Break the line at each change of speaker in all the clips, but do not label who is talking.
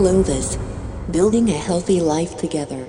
Clovis, building a healthy life together.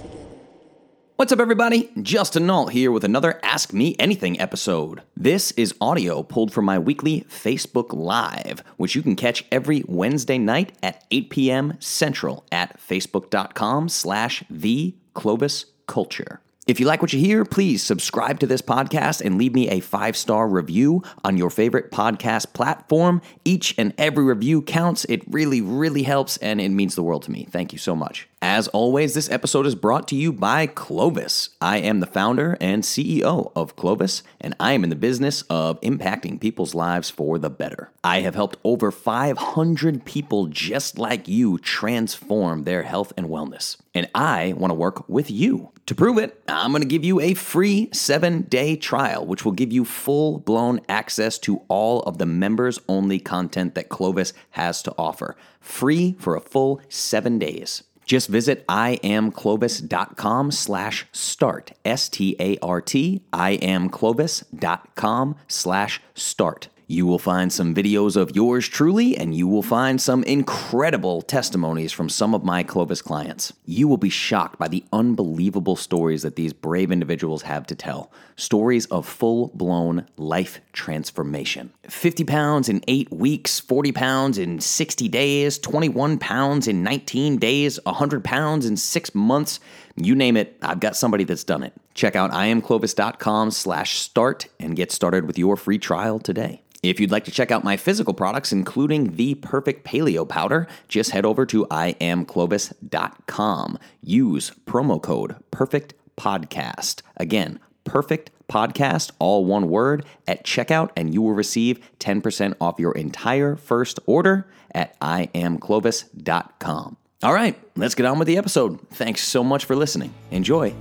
What's up, everybody? Justin Nault here with another Ask Me Anything episode. This is audio pulled from my weekly Facebook Live, which you can catch every Wednesday night at 8 p.m. Central at facebook.com slash the Clovis Culture. If you like what you hear, please subscribe to this podcast and leave me a five star review on your favorite podcast platform. Each and every review counts. It really, really helps and it means the world to me. Thank you so much. As always, this episode is brought to you by Clovis. I am the founder and CEO of Clovis, and I am in the business of impacting people's lives for the better. I have helped over 500 people just like you transform their health and wellness, and I want to work with you. To prove it, I'm going to give you a free seven day trial, which will give you full blown access to all of the members only content that Clovis has to offer. Free for a full seven days. Just visit iamclovis.com slash start, S-T-A-R-T, iamclovis.com slash start. You will find some videos of yours truly, and you will find some incredible testimonies from some of my Clovis clients. You will be shocked by the unbelievable stories that these brave individuals have to tell. Stories of full blown life transformation. 50 pounds in eight weeks, 40 pounds in 60 days, 21 pounds in 19 days, 100 pounds in six months. You name it, I've got somebody that's done it. Check out iamclovis.com slash start and get started with your free trial today. If you'd like to check out my physical products, including the perfect paleo powder, just head over to iamclovis.com. Use promo code perfect podcast. Again, perfect podcast, all one word, at checkout, and you will receive 10% off your entire first order at iamclovis.com. All right, let's get on with the episode. Thanks so much for listening. Enjoy.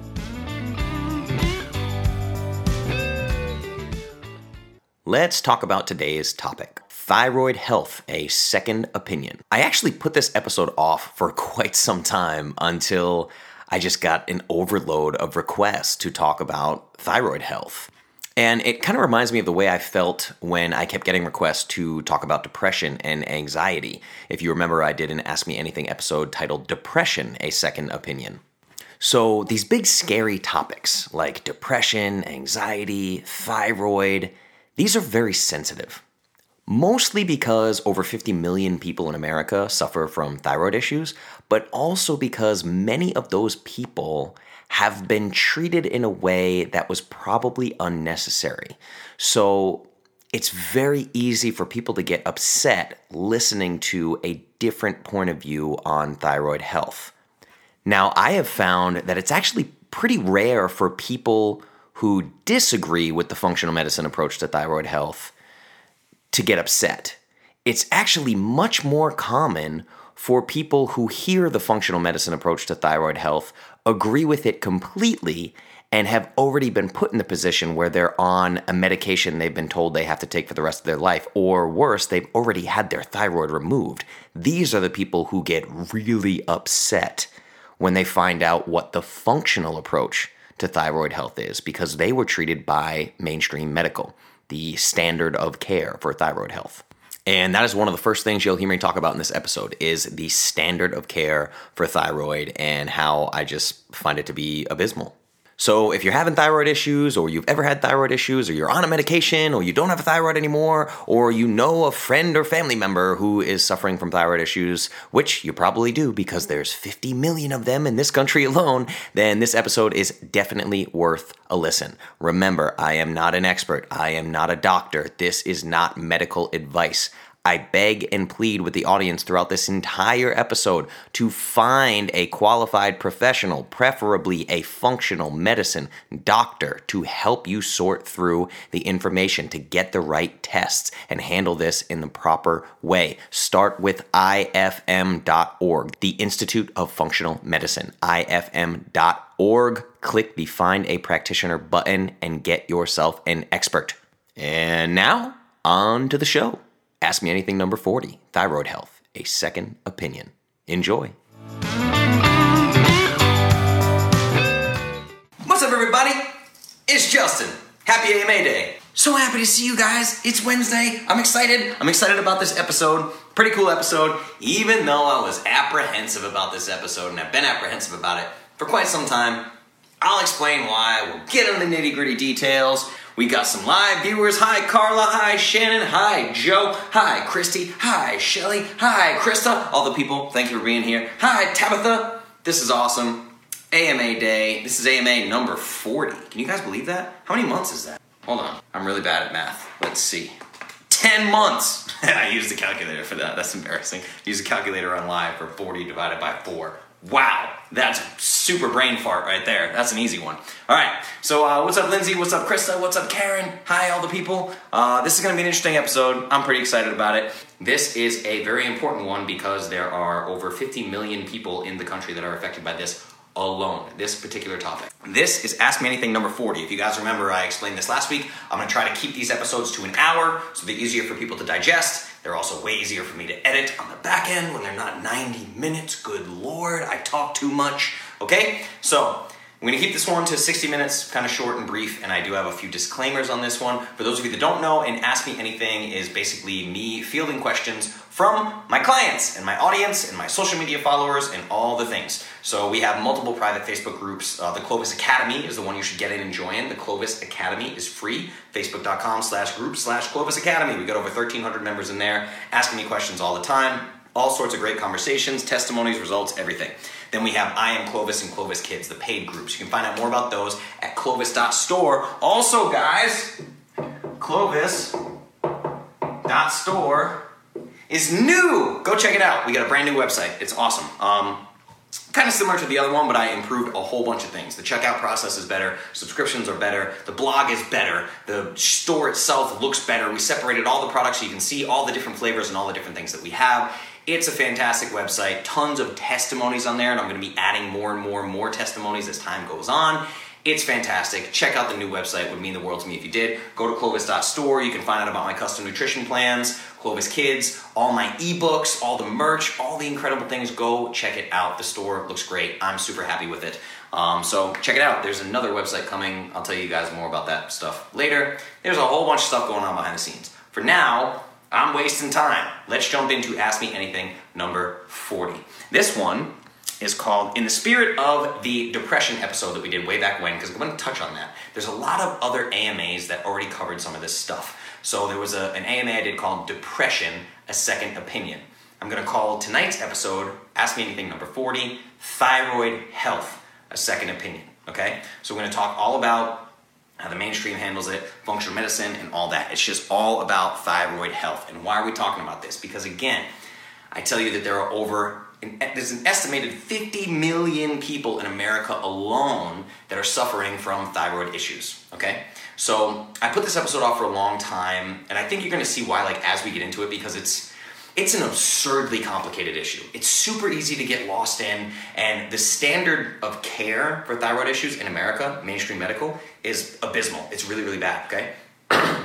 Let's talk about today's topic thyroid health, a second opinion. I actually put this episode off for quite some time until I just got an overload of requests to talk about thyroid health. And it kind of reminds me of the way I felt when I kept getting requests to talk about depression and anxiety. If you remember, I did an Ask Me Anything episode titled Depression, a Second Opinion. So, these big scary topics like depression, anxiety, thyroid, these are very sensitive. Mostly because over 50 million people in America suffer from thyroid issues, but also because many of those people have been treated in a way that was probably unnecessary. So it's very easy for people to get upset listening to a different point of view on thyroid health. Now, I have found that it's actually pretty rare for people who disagree with the functional medicine approach to thyroid health to get upset. It's actually much more common for people who hear the functional medicine approach to thyroid health, agree with it completely, and have already been put in the position where they're on a medication they've been told they have to take for the rest of their life, or worse, they've already had their thyroid removed. These are the people who get really upset when they find out what the functional approach to thyroid health is because they were treated by mainstream medical, the standard of care for thyroid health. And that is one of the first things you'll hear me talk about in this episode is the standard of care for thyroid and how I just find it to be abysmal. So, if you're having thyroid issues, or you've ever had thyroid issues, or you're on a medication, or you don't have a thyroid anymore, or you know a friend or family member who is suffering from thyroid issues, which you probably do because there's 50 million of them in this country alone, then this episode is definitely worth a listen. Remember, I am not an expert, I am not a doctor, this is not medical advice. I beg and plead with the audience throughout this entire episode to find a qualified professional, preferably a functional medicine doctor, to help you sort through the information to get the right tests and handle this in the proper way. Start with ifm.org, the Institute of Functional Medicine, ifm.org. Click the Find a Practitioner button and get yourself an expert. And now, on to the show. Ask Me Anything number 40 Thyroid Health, a second opinion. Enjoy. What's up, everybody? It's Justin. Happy AMA Day. So happy to see you guys. It's Wednesday. I'm excited. I'm excited about this episode Pretty cool episode, even though I was apprehensive about this episode, and I've been apprehensive about it for quite some time. I'll explain why. We'll get into the nitty gritty details. We got some live viewers. Hi, Carla. Hi, Shannon. Hi, Joe. Hi, Christy. Hi, Shelly. Hi, Krista. All the people, thank you for being here. Hi, Tabitha. This is awesome. AMA Day. This is AMA number 40. Can you guys believe that? How many months is that? Hold on. I'm really bad at math. Let's see. 10 months. I used the calculator for that. That's embarrassing. Use a calculator on live for 40 divided by 4. Wow, that's super brain fart right there. That's an easy one. All right, so uh, what's up, Lindsay? What's up, Krista? What's up, Karen? Hi, all the people. Uh, this is going to be an interesting episode. I'm pretty excited about it. This is a very important one because there are over 50 million people in the country that are affected by this alone, this particular topic. This is Ask Me Anything number 40. If you guys remember, I explained this last week. I'm gonna try to keep these episodes to an hour so they're easier for people to digest. They're also way easier for me to edit on the back end when they're not 90 minutes. Good lord, I talk too much. Okay? So, I'm going to keep this one to 60 minutes, kind of short and brief, and I do have a few disclaimers on this one. For those of you that don't know, and Ask Me Anything is basically me fielding questions from my clients and my audience and my social media followers and all the things. So we have multiple private Facebook groups. Uh, the Clovis Academy is the one you should get in and join. The Clovis Academy is free. Facebook.com slash group slash Clovis Academy. We got over 1,300 members in there asking me questions all the time. All sorts of great conversations, testimonies, results, everything. Then we have I Am Clovis and Clovis Kids, the paid groups. You can find out more about those at clovis.store. Also, guys, clovis.store is new. Go check it out. We got a brand new website. It's awesome. Um, kind of similar to the other one, but I improved a whole bunch of things. The checkout process is better, subscriptions are better, the blog is better, the store itself looks better. We separated all the products so you can see all the different flavors and all the different things that we have. It's a fantastic website, tons of testimonies on there, and I'm to be adding more and more and more testimonies as time goes on. It's fantastic. Check out the new website. It would mean the world to me if you did. Go to clovis.store. You can find out about my custom nutrition plans, Clovis Kids, all my ebooks, all the merch, all the incredible things. Go check it out. The store looks great. I'm super happy with it. Um, so check it out. There's another website coming. I'll tell you guys more about that stuff later. There's a whole bunch of stuff going on behind the scenes. For now, I'm wasting time. Let's jump into Ask Me Anything number 40. This one is called In the Spirit of the Depression episode that we did way back when, because I'm going to touch on that. There's a lot of other AMAs that already covered some of this stuff. So there was a, an AMA I did called Depression, a Second Opinion. I'm going to call tonight's episode, Ask Me Anything number 40, Thyroid Health, a Second Opinion. Okay? So we're going to talk all about how the mainstream handles it, functional medicine, and all that. It's just all about thyroid health. And why are we talking about this? Because again, I tell you that there are over there's an estimated 50 million people in America alone that are suffering from thyroid issues. Okay, so I put this episode off for a long time, and I think you're going to see why. Like as we get into it, because it's it's an absurdly complicated issue. It's super easy to get lost in, and the standard of care for thyroid issues in America, mainstream medical, is abysmal. It's really, really bad, okay?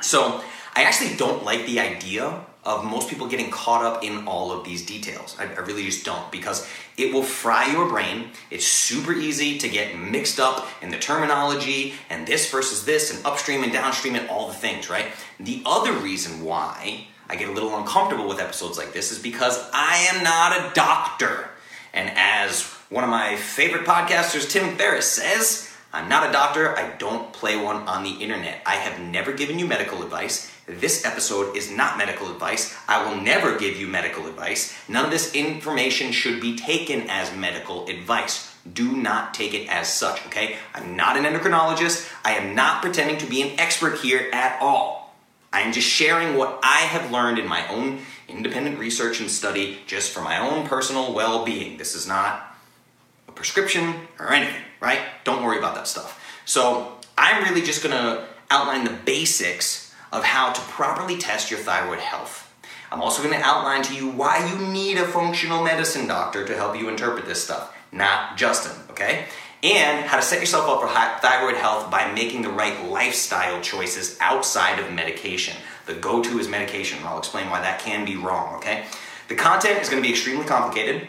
so, I actually don't like the idea of most people getting caught up in all of these details. I, I, really just don't because it will fry your brain. It's super easy to get mixed up in the terminology and this versus this and upstream and downstream and all the things, right? The other reason why I get a little uncomfortable with episodes like this is because I am not a doctor. And as one of my favorite podcasters, Tim Ferriss, says, I'm not a doctor. I don't play one on the internet. I have never given you medical advice. This episode is not medical advice. I will never give you medical advice. None of this information should be taken as medical advice. Do not take it as such, okay? I'm not an endocrinologist. I am not pretending to be an expert here at all. I am just sharing what I have learned in my own independent research and study just for my own personal well being. This is not a prescription or anything, right? Don't worry about that stuff. So, I'm really just gonna outline the basics of how to properly test your thyroid health. I'm also gonna outline to you why you need a functional medicine doctor to help you interpret this stuff, not Justin, okay? And how to set yourself up for thyroid health by making the right lifestyle choices outside of medication. The go to is medication, and I'll explain why that can be wrong, okay? The content is going to be extremely complicated.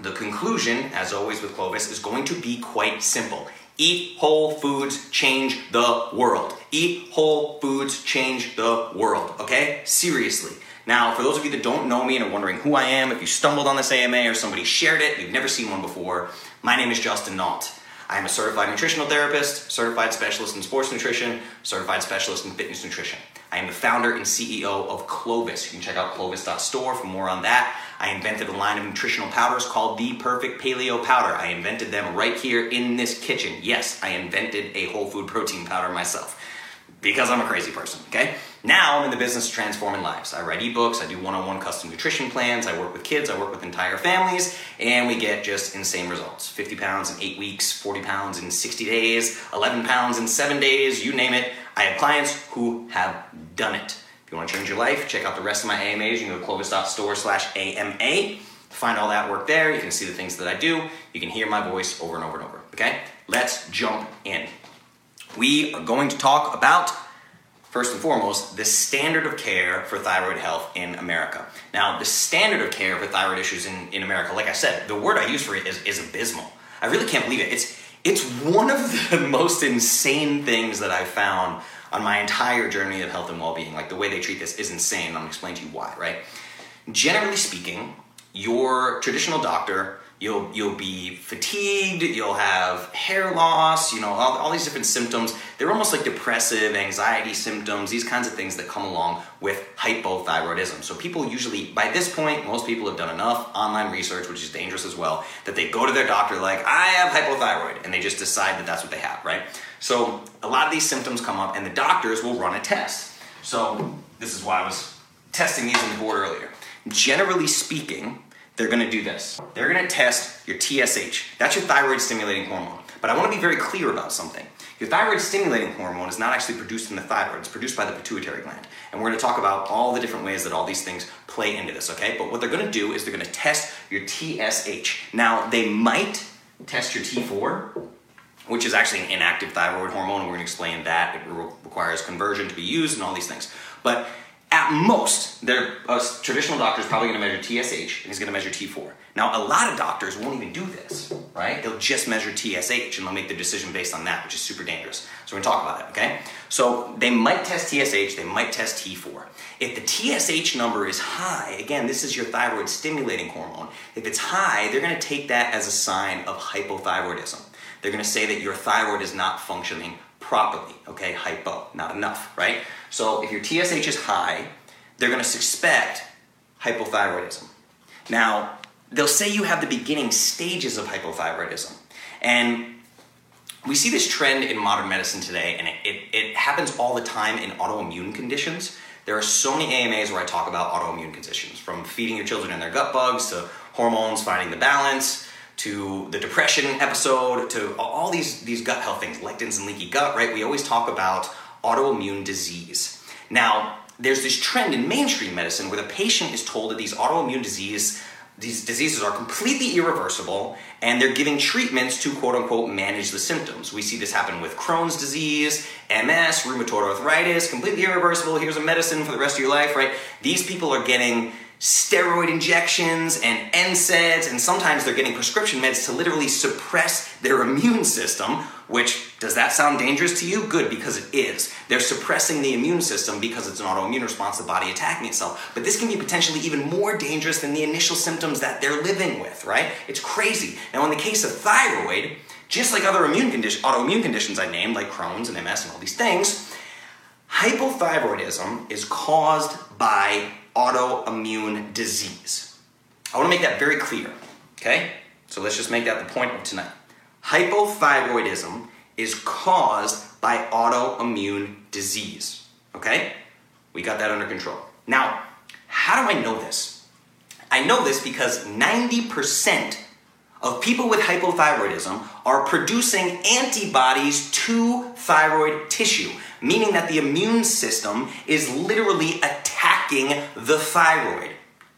The conclusion, as always with Clovis, is going to be quite simple. Eat whole foods, change the world. Eat whole foods, change the world, okay? Seriously. Now, for those of you that don't know me and are wondering who I am, if you stumbled on this AMA or somebody shared it, you've never seen one before, my name is Justin Nault. I am a certified nutritional therapist, certified specialist in sports nutrition, certified specialist in fitness nutrition. I am the founder and CEO of Clovis. You can check out clovis.store for more on that. I invented a line of nutritional powders called the Perfect Paleo Powder. I invented them right here in this kitchen. Yes, I invented a whole food protein powder myself because I'm a crazy person, okay? Now I'm in the business of transforming lives. I write ebooks, I do one on one custom nutrition plans, I work with kids, I work with entire families, and we get just insane results 50 pounds in eight weeks, 40 pounds in 60 days, 11 pounds in seven days, you name it. I have clients who have done it. If you want to change your life, check out the rest of my AMAs. You can go to clovis.store slash AMA. Find all that work there. You can see the things that I do. You can hear my voice over and over and over. Okay? Let's jump in. We are going to talk about first and foremost, the standard of care for thyroid health in America. Now, the standard of care for thyroid issues in, in America, like I said, the word I use for it is, is abysmal. I really can't believe it. It's, it's one of the most insane things that I've found on my entire journey of health and well being. Like the way they treat this is insane. I'm gonna explain to you why, right? Generally speaking, your traditional doctor you'll you'll be fatigued you'll have hair loss you know all, all, these different symptoms. They're almost like depressive anxiety symptoms these kinds of things that come along with hypothyroidism. So people usually by this point most people have done enough online research which is dangerous as well that they go to their doctor like i have hypothyroid and they just decide that that's what they have right? So a lot of these symptoms come up and the doctors will run a test. So this is why i was testing these on the board earlier. Generally speaking they're gonna do this. They're gonna test your TSH. That's your thyroid stimulating hormone. But I wanna be very clear about something. Your thyroid stimulating hormone is not actually produced in the thyroid, it's produced by the pituitary gland. And we're gonna talk about all the different ways that all these things play into this, okay? But what they're gonna do is they're gonna test your TSH. Now, they might test your T4, which is actually an inactive thyroid hormone, we're gonna explain that. It re- requires conversion to be used and all these things. But at most, their a uh, traditional doctor is probably going to measure TSH and he's going to measure T4. Now, a lot of doctors won't even do this, right? They'll just measure TSH and they'll make their decision based on that, which is super dangerous. So we're going to talk about that, okay? So they might test TSH, they might test T4. If the TSH number is high, again, this is your thyroid stimulating hormone. If it's high, they're going to take that as a sign of hypothyroidism. They're going to say that your thyroid is not functioning properly, okay? Hypo, not enough, right? So if your TSH is high, they're to suspect hypothyroidism. Now, they'll say you have the beginning stages of hypothyroidism. And we see this trend in modern medicine today, and it, it, it, happens all the time in autoimmune conditions. There are so many AMAs where I talk about autoimmune conditions, from feeding your children and their gut bugs to hormones finding the balance to the depression episode to all these, these gut health things, lectins and leaky gut, right? We always talk about autoimmune disease. Now, there's this trend in mainstream medicine where the patient is told that these autoimmune disease these diseases are completely irreversible and they're giving treatments to quote unquote manage the symptoms. We see this happen with Crohn's disease, MS, rheumatoid arthritis, completely irreversible. Here's a medicine for the rest of your life, right? These people are getting steroid injections and NSAIDs, and sometimes they're getting prescription meds to literally suppress their immune system. Which, does that sound dangerous to you? Good, because it is. They're suppressing the immune system because it's an autoimmune response, the body attacking itself. But this can be potentially even more dangerous than the initial symptoms that they're living with, right? It's crazy. Now, in the case of thyroid, just like other immune condition, autoimmune conditions I named, like Crohn's and MS and all these things, hypothyroidism is caused by autoimmune disease. I want to make that very clear, okay? So let's just make that the point of tonight. Hypothyroidism is caused by autoimmune disease, okay? We got that under control. Now, how do I know this? I know this because 90% of people with hypothyroidism are producing antibodies to thyroid tissue, meaning that the immune system is literally attacking the thyroid,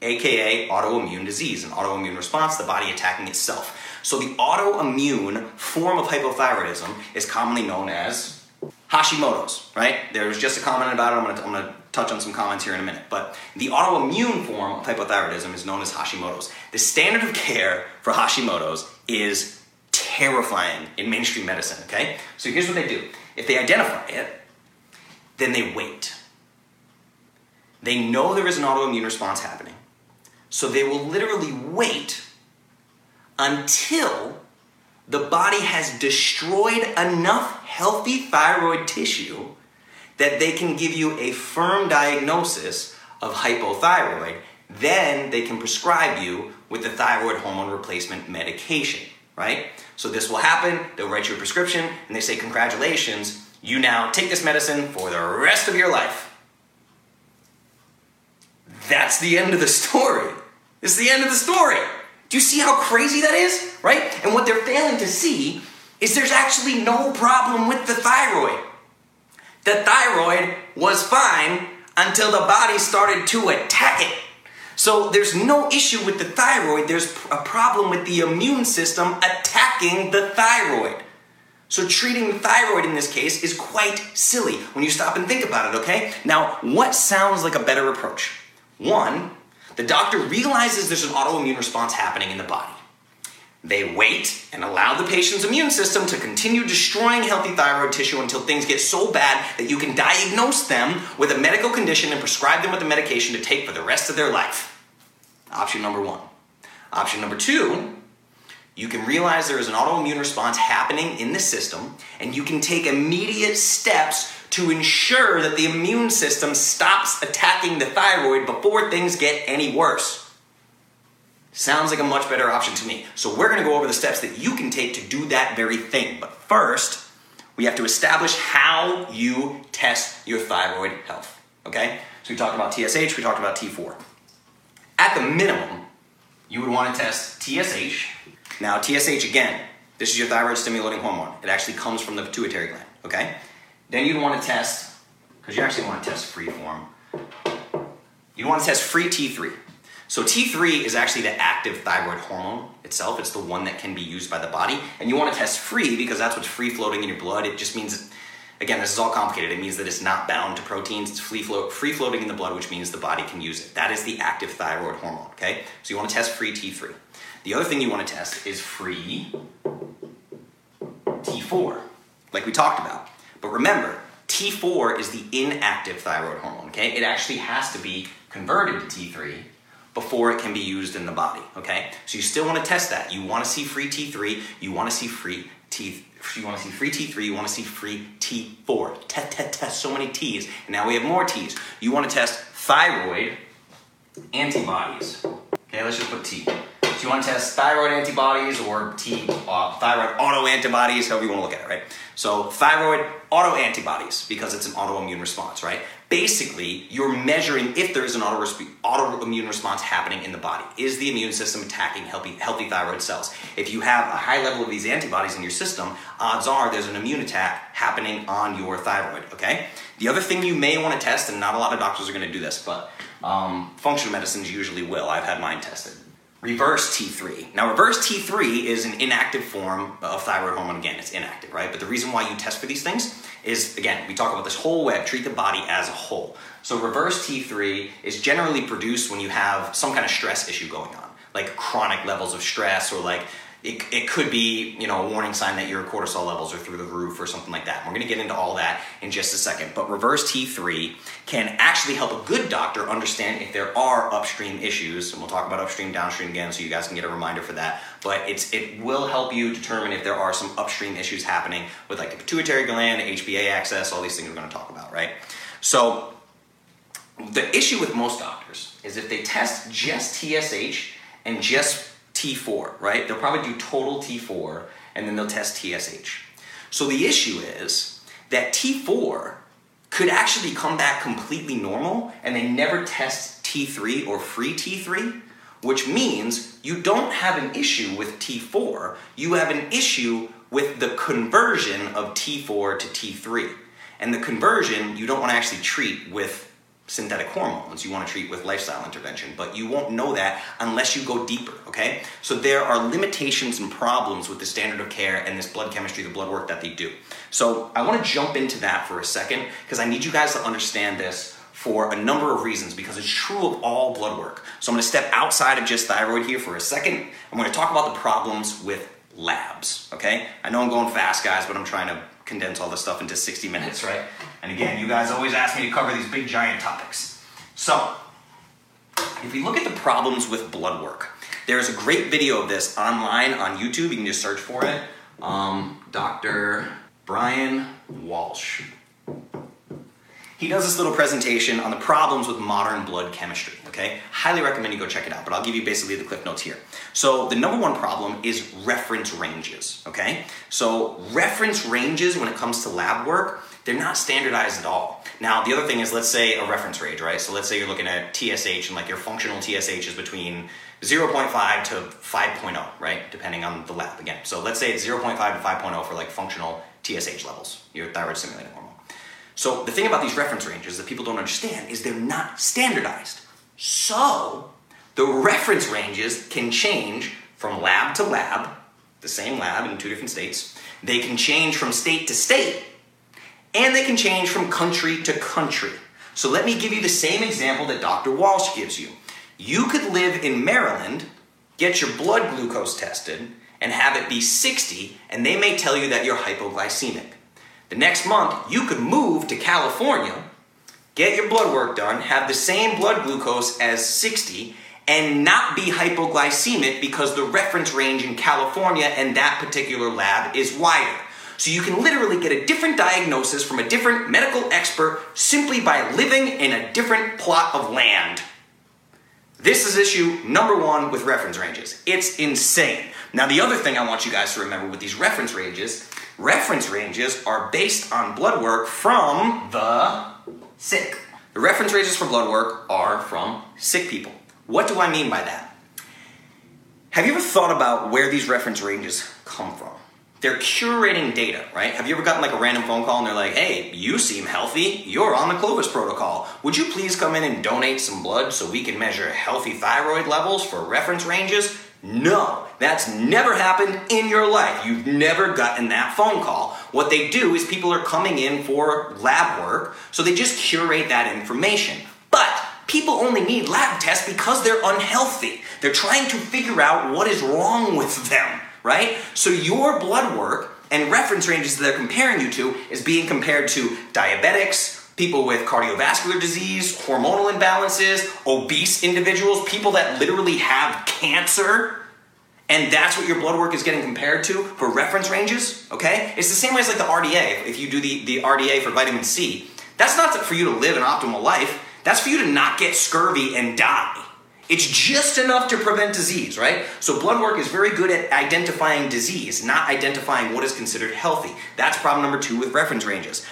aka autoimmune disease, an autoimmune response, the body attacking itself. So the autoimmune form of hypothyroidism is commonly known as Hashimoto's, right? There was just a comment about it. I'm gonna, I'm gonna touch on some comments here in a minute. But the autoimmune form of hypothyroidism is known as Hashimoto's. The standard of care for Hashimoto's is terrifying in mainstream medicine, okay? So here's what they do if they identify it, then they wait. They know there is an autoimmune response happening. So they will literally wait until the body has destroyed enough healthy thyroid tissue that they can give you a firm diagnosis of hypothyroid. Then they can prescribe you with the thyroid hormone replacement medication, right? So this will happen, they'll write you a prescription, and they say, Congratulations, you now take this medicine for the rest of your life. That's the end of the story. It's the end of the story. Do you see how crazy that is? Right? And what they're failing to see is there's actually no problem with the thyroid. The thyroid was fine until the body started to attack it. So there's no issue with the thyroid, there's a problem with the immune system attacking the thyroid. So treating the thyroid in this case is quite silly when you stop and think about it, okay? Now, what sounds like a better approach? One, the doctor realizes there's an autoimmune response happening in the body. They wait and allow the patient's immune system to continue destroying healthy thyroid tissue until things get so bad that you can diagnose them with a medical condition and prescribe them with a medication to take for the rest of their life. Option number one. Option number two, you can realize there is an autoimmune response happening in the system and you can take immediate steps to ensure that the immune system stops attacking the thyroid before things get any worse. Sounds like a much better option to me. So, we're gonna go over the steps that you can take to do that very thing. But first, we have to establish how you test your thyroid health. Okay? So, we talked about TSH, we talked about T4. At the minimum, you would wanna test TSH. Now, TSH again, this is your thyroid stimulating hormone. It actually comes from the pituitary gland, okay? Then you'd wanna test, because you actually wanna test free form, you wanna test free T3. So T3 is actually the active thyroid hormone itself. It's the one that can be used by the body. And you want to test free because that's what's free floating in your blood. It just means, again, this is all complicated. It means that it's not bound to proteins. It's free, free floating in the blood, which means the body can use it. That is the active thyroid hormone, okay? So you want to test free T3. The other thing you want to test is free T4, like we talked about. But remember, T4 is the inactive thyroid hormone, okay? It actually has to be converted to T3 before it can be used in the body, okay? So you still want to test that. You want to see free T3, you want to see free T you want to see free T3, you want to see free T4. Test, test, test, so many T's. And now we have more T's. You want to test thyroid antibodies. Okay, let's just put T. You want to test thyroid antibodies or T, uh, thyroid autoantibodies, however you want to look at it, right? So thyroid autoantibodies, because it's an autoimmune response, right? basically you're measuring if there is an autoimmune response happening in the body. Is the immune system attacking healthy, healthy thyroid cells? If you have a high level of these antibodies in your system, odds are there's an immune attack happening on your thyroid, okay? The other thing you may want to test, and not a lot of doctors are going to do this, but um, functional medicines usually will. I've had mine tested reverse T3. Now, reverse T3 is an inactive form of thyroid hormone. Again, it's inactive, right? But the reason why you test for these things is, again, we talk about this whole web, treat the body as a whole. So, reverse T3 is generally produced when you have some kind of stress issue going on, like chronic levels of stress or like it, it could be, you know, a warning sign that your cortisol levels are through the roof or something like that. And we're going to get into all that in just a second. But reverse T3 can actually help a good doctor understand if there are upstream issues, and we'll talk about upstream, downstream again, so you guys can get a reminder for that. But it's it will help you determine if there are some upstream issues happening with like the pituitary gland, HPA axis, all these things we're going to talk about, right? So the issue with most doctors is if they test just TSH and just T4, right? They'll probably do total T4 and then they'll test TSH. So the issue is that T4 could actually come back completely normal and they never test T3 or free T3, which means you don't have an issue with T4, you have an issue with the conversion of T4 to T3. And the conversion you don't want to actually treat with synthetic hormones you want to treat with lifestyle intervention, but you won't know that unless you go deeper, okay? So there are limitations and problems with the standard of care and this blood chemistry, the blood work that they do. So I want to jump into that for a second because I need you guys to understand this for a number of reasons because it's true of all blood work. So I'm going to step outside of just thyroid here for a second. I'm going to talk about the problems with labs, okay? I know I'm going fast, guys, but I'm trying to condense all this stuff into 60 minutes, right? And again, you guys always ask me to cover these big giant topics. So, if we look at the problems with blood work, there's a great video of this online on YouTube. You can just search for it. Um, Dr. Bryan Walsh. He does this little presentation on the problems with modern blood chemistry, okay? Highly recommend you go check it out, but I'll give you basically the cliff notes here. So, the number one problem is reference ranges, okay? So, reference ranges when it comes to lab work, they're not standardized at all. Now, the other thing is, let's say a reference range, right? So, let's say you're looking at TSH and like your functional TSH is between 0.5 to 5.0, right? Depending on the lab again. So, let's say it's 0.5 to 5.0 for like functional TSH levels, your thyroid stimulating hormone. So the thing about these reference ranges that people don't understand is they're not standardized. So the reference ranges can change from lab to lab, the same lab in two different states. They can change from state to state, and they can change from country to country. So let me give you the same example that Dr. Walsh gives you. You could live in Maryland, get your blood glucose tested, and have it be 60, and they may tell you that you're hypoglycemic. The next month, you could move to California, get your blood work done, have the same blood glucose as 60, and not be hypoglycemic because the reference range in California and that particular lab is wider. So you can literally get a different diagnosis from a different medical expert simply by living in a different plot of land. This is issue number one with reference ranges. It's insane. Now, the other thing I want you guys to remember with these reference ranges Reference ranges are based on blood work from the sick. The reference ranges for blood work are from sick people. What do I mean by that? Have you ever thought about where these reference ranges come from? They're curating data, right? Have you ever gotten like a random phone call and they're like, hey, you seem healthy, you're on the Clovis protocol. Would you please come in and donate some blood so we can measure healthy thyroid levels for reference ranges? No, that's never happened in your life. You've never gotten that phone call. What they do is people are coming in for lab work, so they just curate that information. But people only need lab tests because they're unhealthy. They're trying to figure out what is wrong with them, right? So your blood work and reference ranges that they're comparing you to is being compared to diabetics, people with cardiovascular disease, hormonal imbalances, obese individuals, people that literally have cancer. And that's what your blood work is getting compared to for reference ranges, okay? It's the same way as like the RDA. If you do the, the RDA for vitamin C, that's not for you to live an optimal life. That's for you to not get scurvy and die. It's just enough to prevent disease, right? So blood work is very good at identifying disease, not identifying what is considered healthy. That's problem number two with reference ranges.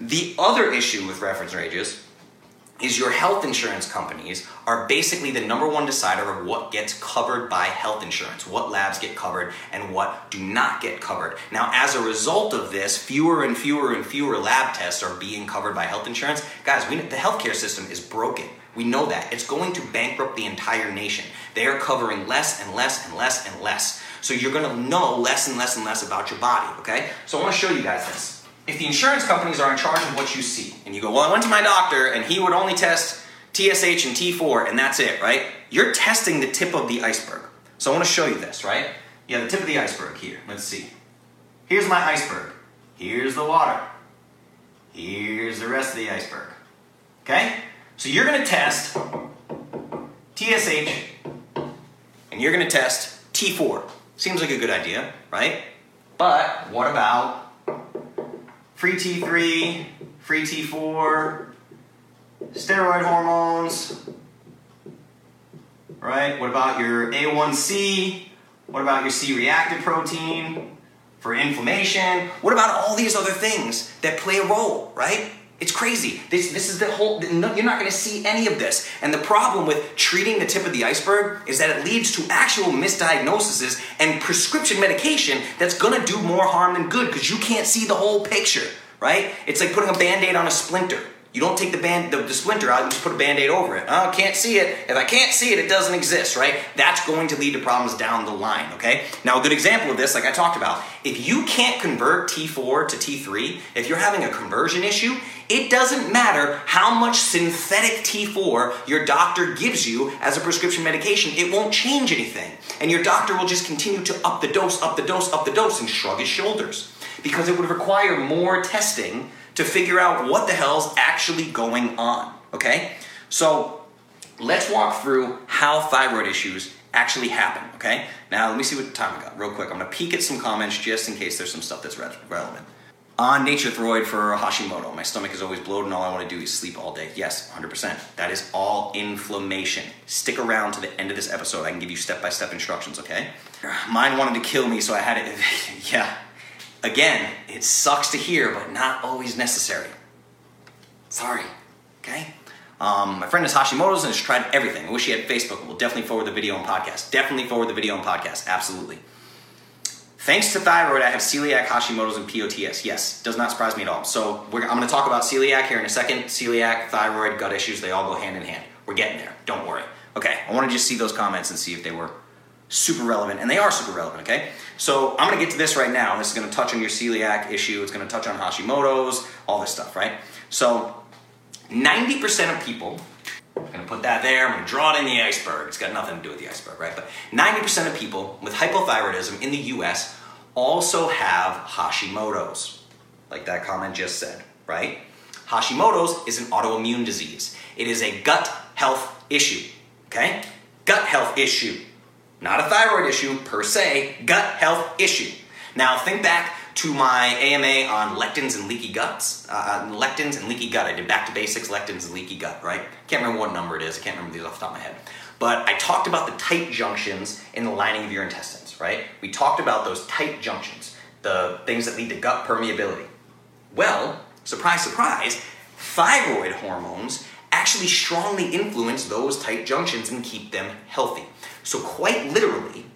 The other issue with reference ranges is your health insurance companies are basically the number one decider of what gets covered by health insurance, what labs get covered and what do not get covered. Now, as a result of this, fewer and fewer and fewer lab tests are being covered by health insurance. Guys, we, the healthcare system is broken. We know that. It's going to bankrupt the entire nation. They are covering less and less and less and less. So you're going to know less and less and less about your body, okay? So I want to show you guys this if the insurance companies are in charge of what you see, and you go, well, I went to my doctor and he would only test TSH and T4 and that's it, right? You're testing the tip of the iceberg. So I want to show you this, right? Yeah, the tip of the iceberg here. Let's see. Here's my iceberg. Here's the water. Here's the rest of the iceberg. Okay? So you're going to test TSH and you're going to test T4. Seems like a good idea, right? But what about free T3, free T4, steroid hormones, right? What about your A1C? What about your C reactive protein for inflammation? What about all these other things that play a role, right? It's crazy. This, this is the whole, you're not going to see any of this. And the problem with treating the tip of the iceberg is that it leads to actual misdiagnoses and prescription medication that's going to do more harm than good because you can't see the whole picture, right? It's like putting a band aid on a splinter. You don't take the band, the, the splinter out, you just put a band-aid over it. Oh, can't see it. If I can't see it, it doesn't exist, right? That's going to lead to problems down the line, okay? Now, a good example of this, like I talked about, if you can't convert T4 to T3, if you're having a conversion issue, it doesn't matter how much synthetic T4 your doctor gives you as a prescription medication, it won't change anything. And your doctor will just continue to up the dose, up the dose, up the dose, and shrug his shoulders. Because it would require more testing to figure out what the hell's actually going on. Okay? So let's walk through how thyroid issues actually happen, okay? Now, let me see what time we got real quick. I'm gonna peek at some comments just in case there's some stuff that's re- relevant. On Nature Throid for Hashimoto, my stomach is always bloated and all I wanna do is sleep all day. Yes, 100%. That is all inflammation. Stick around to the end of this episode. I can give you step by step instructions, okay? Mine wanted to kill me, so I had it. yeah. Again, it sucks to hear, but not always necessary. Sorry, okay? Um, my friend is Hashimoto's and has tried everything. I wish he had Facebook. We'll definitely forward the video and podcast. Definitely forward the video and podcast. Absolutely. Thanks to thyroid, I have celiac, Hashimoto's, and POTS. Yes, does not surprise me at all. So I'm going to talk about celiac here in a second. Celiac, thyroid, gut issues, they all go hand in hand. We're getting there. Don't worry. Okay, I want to just see those comments and see if they were super relevant, and they are super relevant, okay? So I'm gonna get to this right now. This is gonna touch on your celiac issue, it's gonna touch on Hashimoto's, all this stuff, right? So 90% of people, I'm gonna put that there, I'm gonna draw it in the iceberg. It's got nothing to do with the iceberg, right? But 90% of people with hypothyroidism in the US also have Hashimoto's, like that comment just said, right? Hashimoto's is an autoimmune disease. It is a gut health issue, okay? Gut health issue. Not a thyroid issue per se, gut health issue. Now think back to my AMA on lectins and leaky guts. Uh, lectins and leaky gut. I did back to basics, lectins and leaky gut, right? Can't remember what number it is. I can't remember these off the top of my head. But I talked about the tight junctions in the lining of your intestines, right? We talked about those tight junctions, the things that lead to gut permeability. Well, surprise, surprise, thyroid hormones actually strongly influence those tight junctions and keep them healthy. So, quite literally,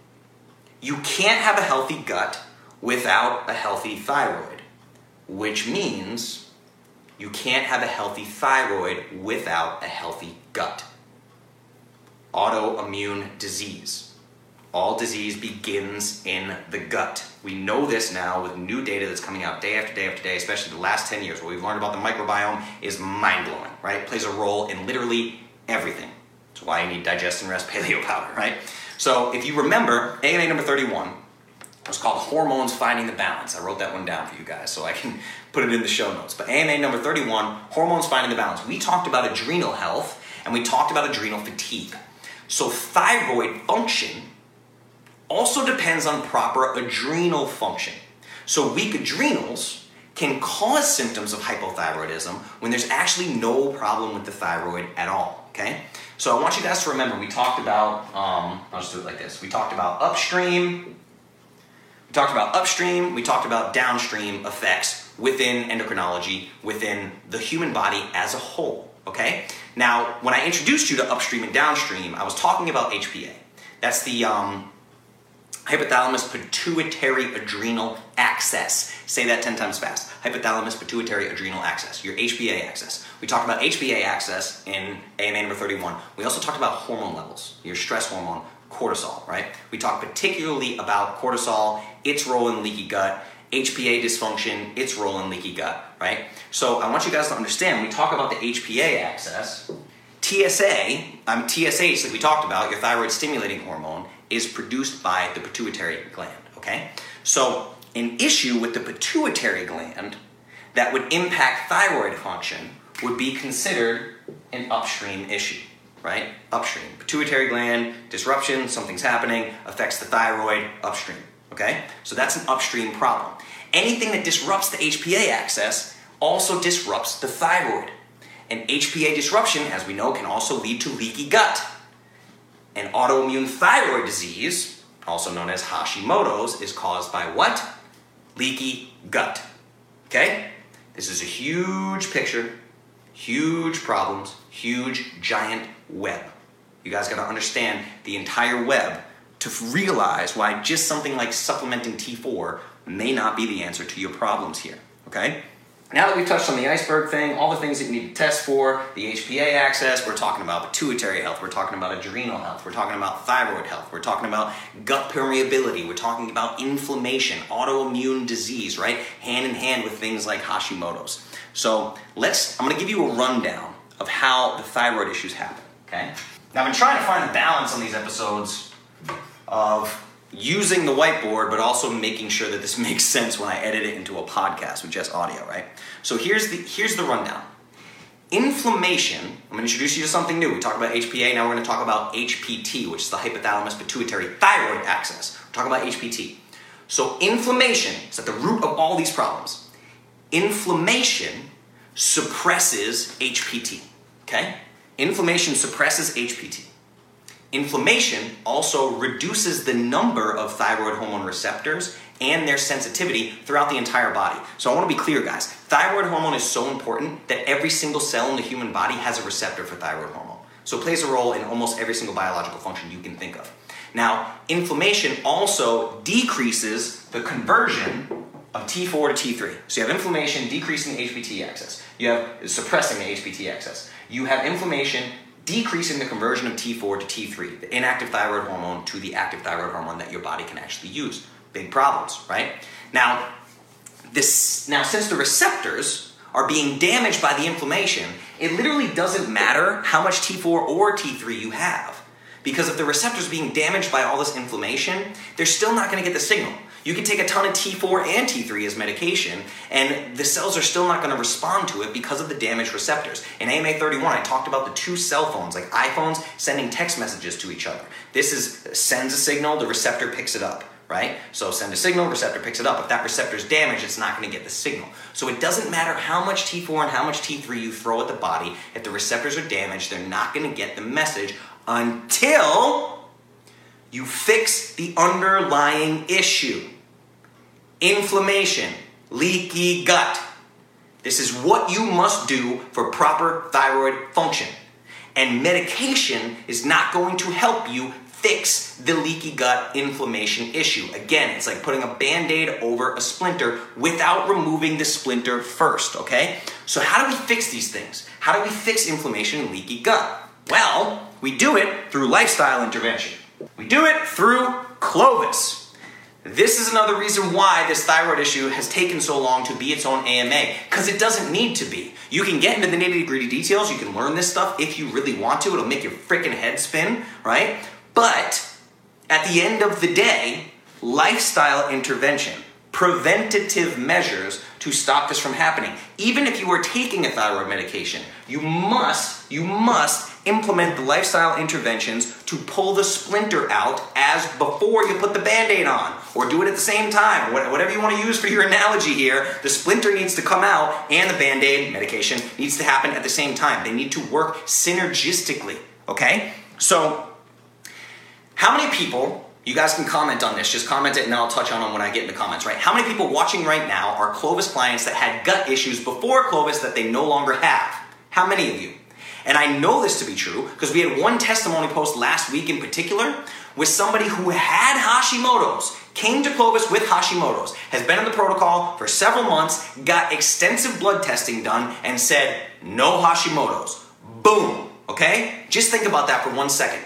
you can't have a healthy gut without a healthy thyroid, which means you can't have a healthy thyroid without a healthy gut. Autoimmune disease. All disease begins in the gut. We know this now with new data that's coming out day after day after day, especially the last 10 years. What we've learned about the microbiome is mind blowing, right? It plays a role in literally everything. That's why you need digest and rest paleo powder, right? So if you remember, AMA number 31 was called Hormones Finding the Balance. I wrote that one down for you guys so I can put it in the show notes. But AMA number 31, Hormones Finding the Balance. We talked about adrenal health and we talked about adrenal fatigue. So thyroid function also depends on proper adrenal function. So weak adrenals can cause symptoms of hypothyroidism when there's actually no problem with the thyroid at all, okay? So I want you guys to remember, we talked about, um, I'll just do it like this. We talked about upstream, we talked about upstream, we talked about downstream effects within endocrinology, within the human body as a whole, okay? Now, when I introduced you to upstream and downstream, I was talking about HPA. That's the um, hypothalamus pituitary adrenal axis. Say that 10 times fast. Hypothalamus pituitary adrenal axis, your HPA axis. We talked about HPA axis in AMA number 31. We also talked about hormone levels, your stress hormone, cortisol, right? We talk particularly about cortisol, its role in leaky gut, HPA dysfunction, its role in leaky gut, right? So I want you guys to understand when we talk about the HPA axis, TSA, um, TSH that we talked about, your thyroid stimulating hormone, is produced by the pituitary gland, okay? So, an issue with the pituitary gland that would impact thyroid function would be considered an upstream issue, right? Upstream. Pituitary gland, disruption, something's happening, affects the thyroid, upstream, okay? So that's an upstream problem. Anything that disrupts the HPA axis also disrupts the thyroid. And HPA disruption, as we know, can also lead to leaky gut, And autoimmune thyroid disease, also known as Hashimoto's, is caused by what? Leaky gut. Okay? This is a huge picture, huge problems, huge giant web. You guys got to understand the entire web to realize why just something like supplementing T4 may not be the answer to your problems here. Okay? Now that we've touched on the iceberg thing, all the things that you need to test for, the HPA axis, we're talking about pituitary health, we're talking about adrenal health, we're talking about thyroid health, we're talking about gut permeability, we're talking about inflammation, autoimmune disease, right? Hand in hand with things like Hashimoto's. So let's, I'm gonna give you a rundown of how the thyroid issues happen, okay? Now I've been trying to find the balance on these episodes of using the whiteboard, but also making sure that this makes sense when I edit it into a podcast with just audio, right? So here's the here's the rundown. inflammation, I'm going to introduce you to something new. We talked about HPA, now we're going to talk about HPT, which is the hypothalamus pituitary thyroid axis. We're talking about HPT. So, inflammation is at the root of all these problems. Inflammation suppresses HPT, okay? Inflammation suppresses HPT. Inflammation also reduces the number of thyroid hormone receptors and their sensitivity throughout the entire body. So I want to be clear, guys. Thyroid hormone is so important that every single cell in the human body has a receptor for thyroid hormone. So it plays a role in almost every single biological function you can think of. Now, inflammation also decreases the conversion of T4 to T3. So you have inflammation decreasing the HPT axis. You have suppressing the HPT axis. You have inflammation decreasing the conversion of T4 to T3, the inactive thyroid hormone to the active thyroid hormone that your body can actually use. Big problems, right? Now, this now since the receptors are being damaged by the inflammation, it literally doesn't matter how much T4 or T3 you have. Because if the receptor's being damaged by all this inflammation, they're still not going to get the signal. You can take a ton of T4 and T3 as medication, and the cells are still not going to respond to it because of the damaged receptors. In AMA 31, I talked about the two cell phones, like iPhones, sending text messages to each other. This is sends a signal, the receptor picks it up right? So send a signal, receptor picks it up. If that receptor is damaged, it's not going to get the signal. So it doesn't matter how much T4 and how much T3 you throw at the body. If the receptors are damaged, they're not going to get the message until you fix the underlying issue inflammation, leaky gut. This is what you must do for proper thyroid function. And medication is not going to help you fix the leaky gut inflammation issue. Again, it's like putting a band aid over a splinter without removing the splinter first, okay? So, how do we fix these things? How do we fix inflammation and leaky gut? Well, we do it through lifestyle intervention. We do it through Clovis. This is another reason why this thyroid issue has taken so long to be its own AMA, because it doesn't need to be. You can get into the nitty gritty details, you can learn this stuff if you really want to, it'll make your freaking head spin, right? But at the end of the day, lifestyle intervention, preventative measures to stop this from happening. Even if you are taking a thyroid medication, you must, you must implement the lifestyle interventions to pull the splinter out as before you put the band-aid on or do it at the same time whatever you want to use for your analogy here the splinter needs to come out and the band-aid medication needs to happen at the same time they need to work synergistically okay so how many people, you guys can comment on this, just comment it and then I'll touch on them when I get in the comments, right? How many people watching right now are Clovis clients that had gut issues before Clovis that they no longer have? How many of you? And I know this to be true because we had one testimony post last week in particular with somebody who had Hashimoto's, came to Clovis with Hashimoto's, has been in the protocol for several months, got extensive blood testing done, and said, no Hashimoto's. Boom. Okay? Just think about that for one second.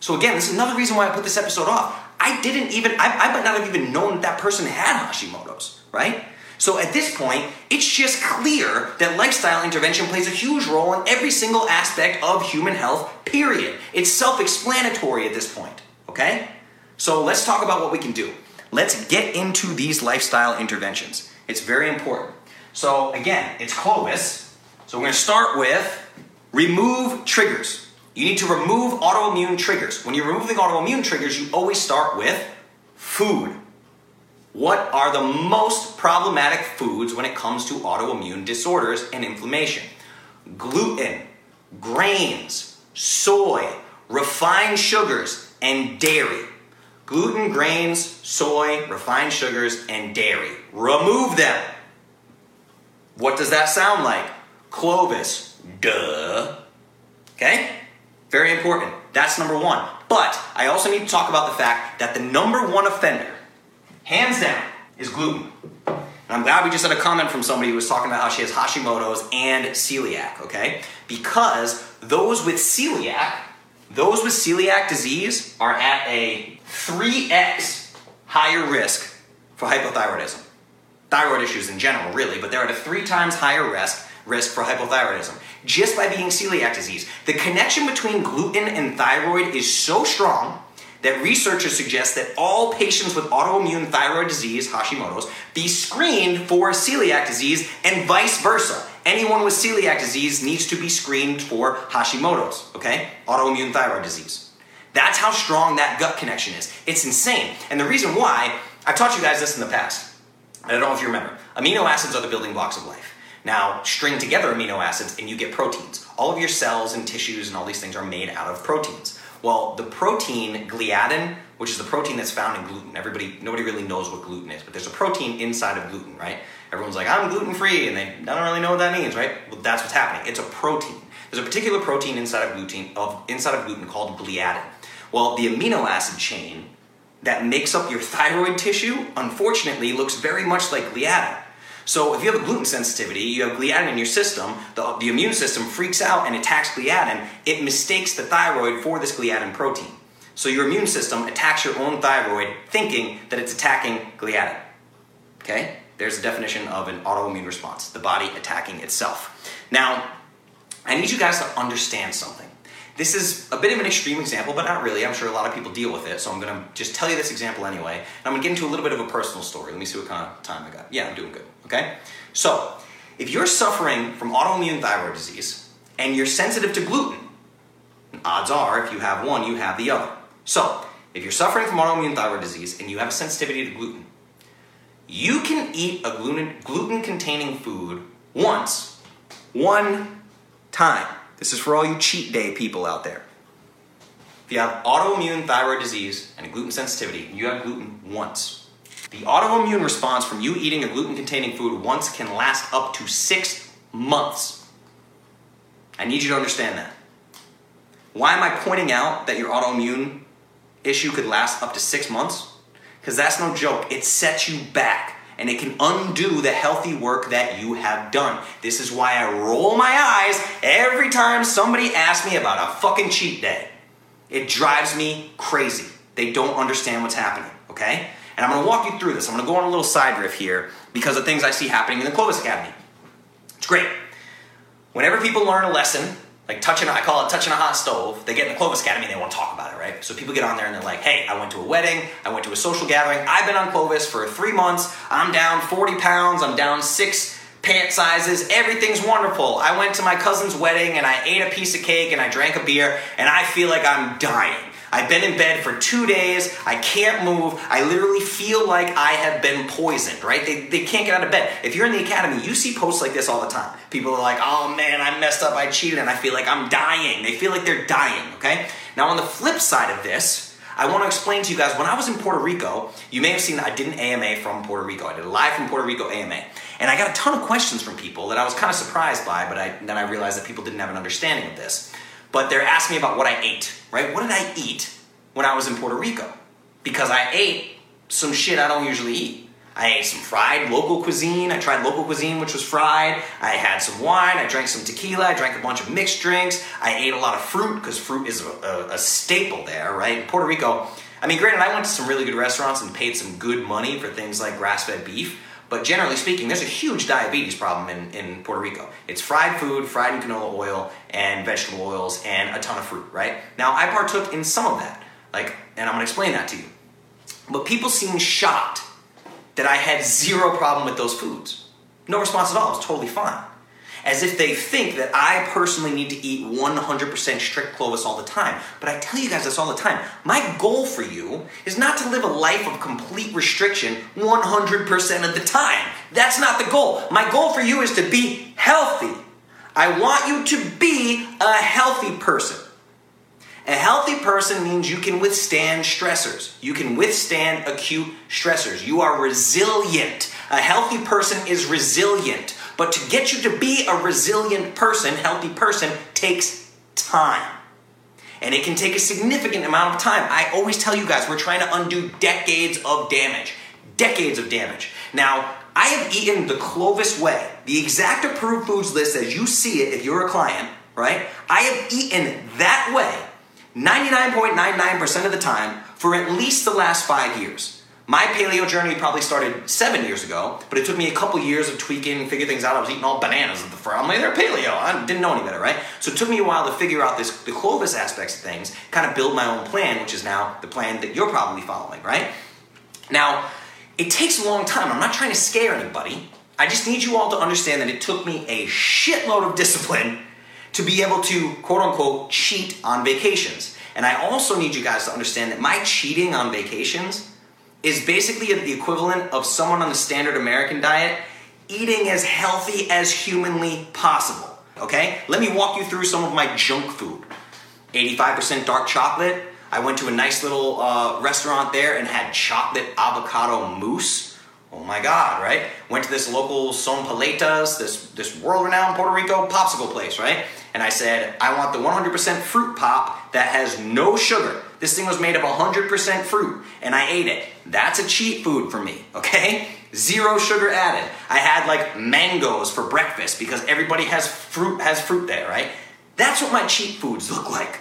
So again, this is another reason why I put this episode off. I didn't even, I, I might not have even known that, that person had Hashimoto's, right? So at this point, it's just clear that lifestyle intervention plays a huge role in every single aspect of human health, period. It's self explanatory at this point, okay? So let's talk about what we can do. Let's get into these lifestyle interventions. It's very important. So again, it's Clovis. So we're gonna start with remove triggers. You need to remove autoimmune triggers. When you're removing autoimmune triggers, you always start with food. What are the most problematic foods when it comes to autoimmune disorders and inflammation? Gluten, grains, soy, refined sugars, and dairy. Gluten, grains, soy, refined sugars, and dairy. Remove them. What does that sound like? Clovis. Duh. Okay? Very important. That's number one. But I also need to talk about the fact that the number one offender, hands down, is gluten. And I'm glad we just had a comment from somebody who was talking about how she has Hashimoto's and celiac, okay? Because those with celiac, those with celiac disease are at a 3x higher risk for hypothyroidism. Thyroid issues in general, really, but they're at a three times higher risk risk for hypothyroidism just by being celiac disease. The connection between gluten and thyroid is so strong that researchers suggest that all patients with autoimmune thyroid disease, Hashimoto's, be screened for celiac disease and vice versa. Anyone with celiac disease needs to be screened for Hashimoto's, okay? Autoimmune thyroid disease. That's how strong that gut connection is. It's insane. And the reason why, I've taught you guys this in the past. I don't know if you remember. Amino acids are the building blocks of life. Now, string together amino acids and you get proteins. All of your cells and tissues and all these things are made out of proteins. Well, the protein gliadin, which is the protein that's found in gluten. Everybody, nobody really knows what gluten is, but there's a protein inside of gluten, right? Everyone's like, I'm gluten free, and they don't really know what that means, right? Well, that's what's happening. It's a protein. There's a particular protein inside of gluten, of inside of gluten called gliadin. Well, the amino acid chain that makes up your thyroid tissue, unfortunately, looks very much like gliadin. So if you have a gluten sensitivity, you have gliadin in your system, the, the immune system freaks out and attacks gliadin, it mistakes the thyroid for this gliadin protein. So your immune system attacks your own thyroid thinking that it's attacking gliadin. Okay? There's a definition of an autoimmune response, the body attacking itself. Now, I need you guys to understand something. This is a bit of an extreme example, but not really. I'm sure a lot of people deal with it, so I'm gonna just tell you this example anyway. And I'm gonna get into a little bit of a personal story. Let me see what kind of time I got. Yeah, I'm doing good, okay? So, if you're suffering from autoimmune thyroid disease and you're sensitive to gluten, odds are if you have one, you have the other. So, if you're suffering from autoimmune thyroid disease and you have a sensitivity to gluten, you can eat a gluten containing food once, one time this is for all you cheat day people out there. If you have autoimmune thyroid disease and gluten sensitivity, you have gluten once. The autoimmune response from you eating a gluten containing food once can last up to six months. I need you to understand that. Why am I pointing out that your autoimmune issue could last up to six months? Because that's no joke. It sets you back and it can undo the healthy work that you have done. This is why I roll my eyes every time somebody asks me about a fucking cheat day. It drives me crazy. They don't understand what's happening, okay? And I'm gonna walk you through this. I'm gonna go on a little side riff here because of things I see happening in the Clovis Academy. It's great. Whenever people learn a lesson, like touching, I call it touching a hot stove. They get in the Clovis Academy and they want to talk about it, right? So people get on there and they're like, hey, I went to a wedding, I went to a social gathering, I've been on Clovis for three months, I'm down 40 pounds, I'm down six pant sizes, everything's wonderful. I went to my cousin's wedding and I ate a piece of cake and I drank a beer and I feel like I'm dying. I've been in bed for two days. I can't move. I literally feel like I have been poisoned, right? They, they can't get out of bed. If you're in the academy, you see posts like this all the time. People are like, oh man, I messed up, I cheated, and I feel like I'm dying. They feel like they're dying, okay? Now, on the flip side of this, I want to explain to you guys when I was in Puerto Rico, you may have seen that I did an AMA from Puerto Rico. I did a live from Puerto Rico AMA. And I got a ton of questions from people that I was kind of surprised by, but I, then I realized that people didn't have an understanding of this. But they're asking me about what I ate, right? What did I eat when I was in Puerto Rico? Because I ate some shit I don't usually eat. I ate some fried local cuisine. I tried local cuisine, which was fried. I had some wine. I drank some tequila. I drank a bunch of mixed drinks. I ate a lot of fruit because fruit is a, a, a, staple there, right? In Puerto Rico, I mean, granted, I went to some really good restaurants and paid some good money for things like grass fed beef. But generally speaking, there's a huge diabetes problem in, in Puerto Rico. It's fried food, fried in canola oil, and vegetable oils, and a ton of fruit, right? Now, I partook in some of that. Like, and I'm gonna explain that to you. But people seem shocked that I had zero problem with those foods. No response at all, it was totally fine. As if they think that I personally need to eat 100% strict Clovis all the time. But I tell you guys this all the time. My goal for you is not to live a life of complete restriction 100% of the time. That's not the goal. My goal for you is to be healthy. I want you to be a healthy person. A healthy person means you can withstand stressors. You can withstand acute stressors. You are resilient. A healthy person is resilient. But to get you to be a resilient person, healthy person, takes time. And it can take a significant amount of time. I always tell you guys, we're trying to undo decades of damage. Decades of damage. Now, I have eaten the Clovis way, the exact approved foods list as you see it if you're a client, right? I have eaten that way 99.99% of the time for at least the last five years. My paleo journey probably started seven years ago, but it took me a couple years of tweaking and figure things out. I was eating all bananas at the front. I'm like, they're paleo. I didn't know any better, right? So it took me a while to figure out this the Clovis aspects of things, kind of build my own plan, which is now the plan that you're probably following, right? Now, it takes a long time. I'm not trying to scare anybody. I just need you all to understand that it took me a shitload of discipline to be able to quote unquote cheat on vacations. And I also need you guys to understand that my cheating on vacations is basically the equivalent of someone on the standard American diet eating as healthy as humanly possible. Okay? Let me walk you through some of my junk food. 85% dark chocolate. I went to a nice little uh, restaurant there and had chocolate avocado mousse. Oh my god, right? Went to this local Son Paletas, this, this world renowned Puerto Rico popsicle place, right? And I said, I want the 100% fruit pop that has no sugar. This thing was made of 100% fruit, and I ate it. That's a cheat food for me, okay? Zero sugar added. I had like mangoes for breakfast because everybody has fruit has fruit there, right? That's what my cheat foods look like.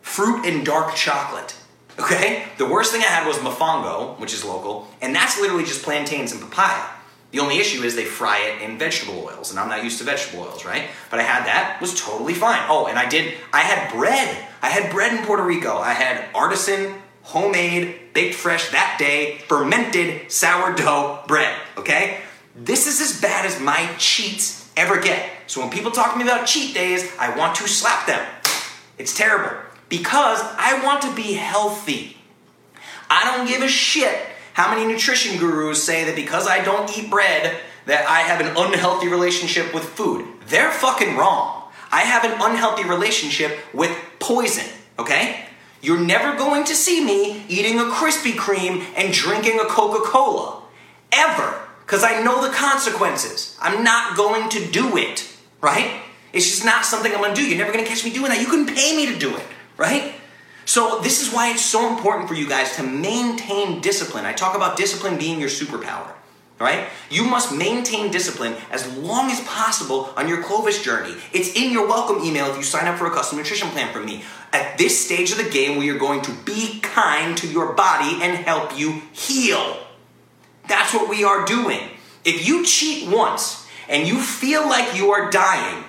Fruit and dark chocolate. Okay? The worst thing I had was mofongo, which is local, and that's literally just plantains and papaya. The only issue is they fry it in vegetable oils, and I'm not used to vegetable oils, right? But I had that, was totally fine. Oh, and I did, I had bread. I had bread in Puerto Rico. I had artisan, homemade, baked fresh that day, fermented sourdough bread, okay? This is as bad as my cheats ever get. So when people talk to me about cheat days, I want to slap them. It's terrible because I want to be healthy. I don't give a shit how many nutrition gurus say that because I don't eat bread, that I have an unhealthy relationship with food? They're fucking wrong. I have an unhealthy relationship with poison, okay? You're never going to see me eating a Krispy Kreme and drinking a Coca Cola. Ever. Because I know the consequences. I'm not going to do it, right? It's just not something I'm gonna do. You're never gonna catch me doing that. You couldn't pay me to do it, right? So, this is why it's so important for you guys to maintain discipline. I talk about discipline being your superpower, right? You must maintain discipline as long as possible on your Clovis journey. It's in your welcome email if you sign up for a custom nutrition plan from me. At this stage of the game, we are going to be kind to your body and help you heal. That's what we are doing. If you cheat once and you feel like you are dying,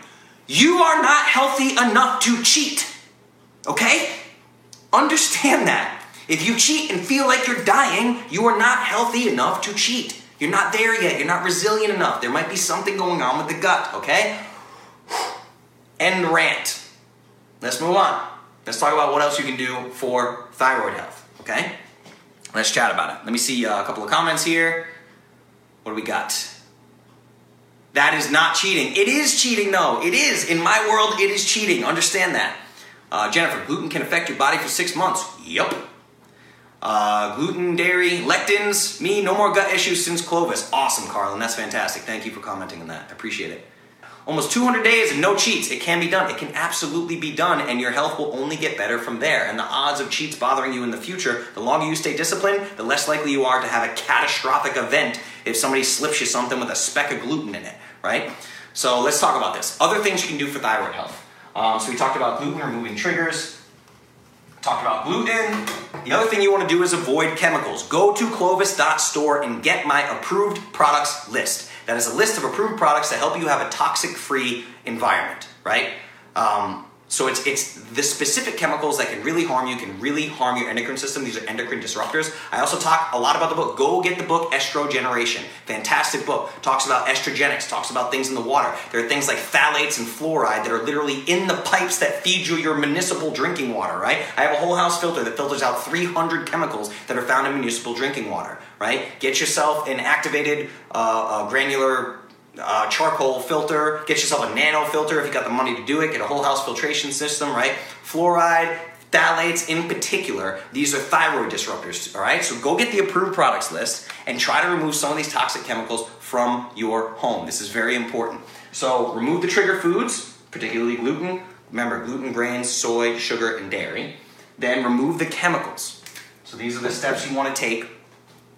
you are not healthy enough to cheat. Okay? Understand that. If you cheat and feel like you're dying, you are not healthy enough to cheat. You're not there yet. You're not resilient enough. There might be something going on with the gut, okay? End rant. Let's move on. Let's talk about what else you can do for thyroid health, okay? Let's chat about it. Let me see uh, a couple of comments here. What do we got? That is not cheating. It is cheating, though. It is. In my world, it is cheating. Understand that. Uh, Jennifer, gluten can affect your body for six months. Yup. Uh, gluten, dairy, lectins, me, no more gut issues since Clovis. Awesome, Carlin. That's fantastic. Thank you for commenting on that. I appreciate it. Almost 200 days and no cheats. It can be done. It can absolutely be done, and your health will only get better from there. And the odds of cheats bothering you in the future, the longer you stay disciplined, the less likely you are to have a catastrophic event if somebody slips you something with a speck of gluten in it, right? So let's talk about this. Other things you can do for thyroid health. Um, so we talked about gluten removing triggers. Talked about gluten. The other thing you want to do is avoid chemicals. Go to clovis.store and get my approved products list. That is a list of approved products that help you have a toxic-free environment, right? Um, so it's it's the specific chemicals that can really harm you, can really harm your endocrine system. These are endocrine disruptors. I also talk a lot about the book. Go get the book Estrogeneration. Fantastic book. Talks about estrogenics, talks about things in the water. There are things like phthalates and fluoride that are literally in the pipes that feed you your municipal drinking water, right? I have a whole house filter that filters out 300 chemicals that are found in municipal drinking water, right? Get yourself an activated uh, uh, granular uh, charcoal filter, get yourself a nano filter if you got the money to do it, get a whole house filtration system, right? Fluoride, phthalates in particular, these are thyroid disruptors, all right? So go get the approved products list and try to remove some of these toxic chemicals from your home. This is very important. So remove the trigger foods, particularly gluten. Remember, gluten, grains, soy, sugar, and dairy. Then remove the chemicals. So these are the steps you want to take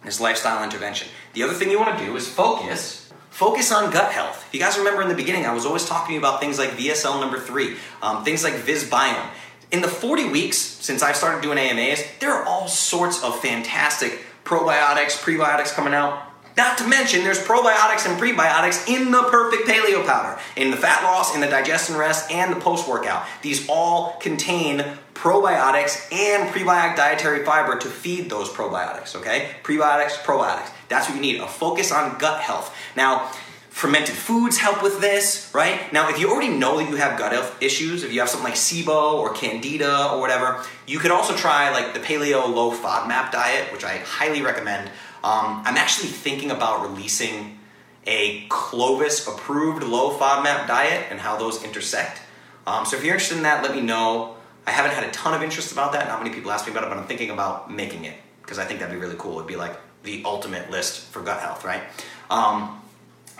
this lifestyle intervention. The other thing you want to do is focus Focus on gut health. If you guys remember in the beginning, I was always talking about things like VSL number three, um, things like VisBiome. In the 40 weeks since I've started doing AMAs, there are all sorts of fantastic probiotics, prebiotics coming out. Not to mention, there's probiotics and prebiotics in the perfect paleo powder, in the fat loss, in the digestion rest, and the post workout. These all contain probiotics and prebiotic dietary fiber to feed those probiotics, okay? Prebiotics, probiotics. That's what you need a focus on gut health. Now, Fermented foods help with this, right? Now, if you already know that you have gut health issues, if you have something like SIBO or Candida or whatever, you could also try like the Paleo Low FODMAP diet, which I highly recommend. Um, I'm actually thinking about releasing a Clovis approved low FODMAP diet and how those intersect. Um, so if you're interested in that, let me know. I haven't had a ton of interest about that. Not many people ask me about it, but I'm thinking about making it because I think that'd be really cool. It'd be like the ultimate list for gut health, right? Um,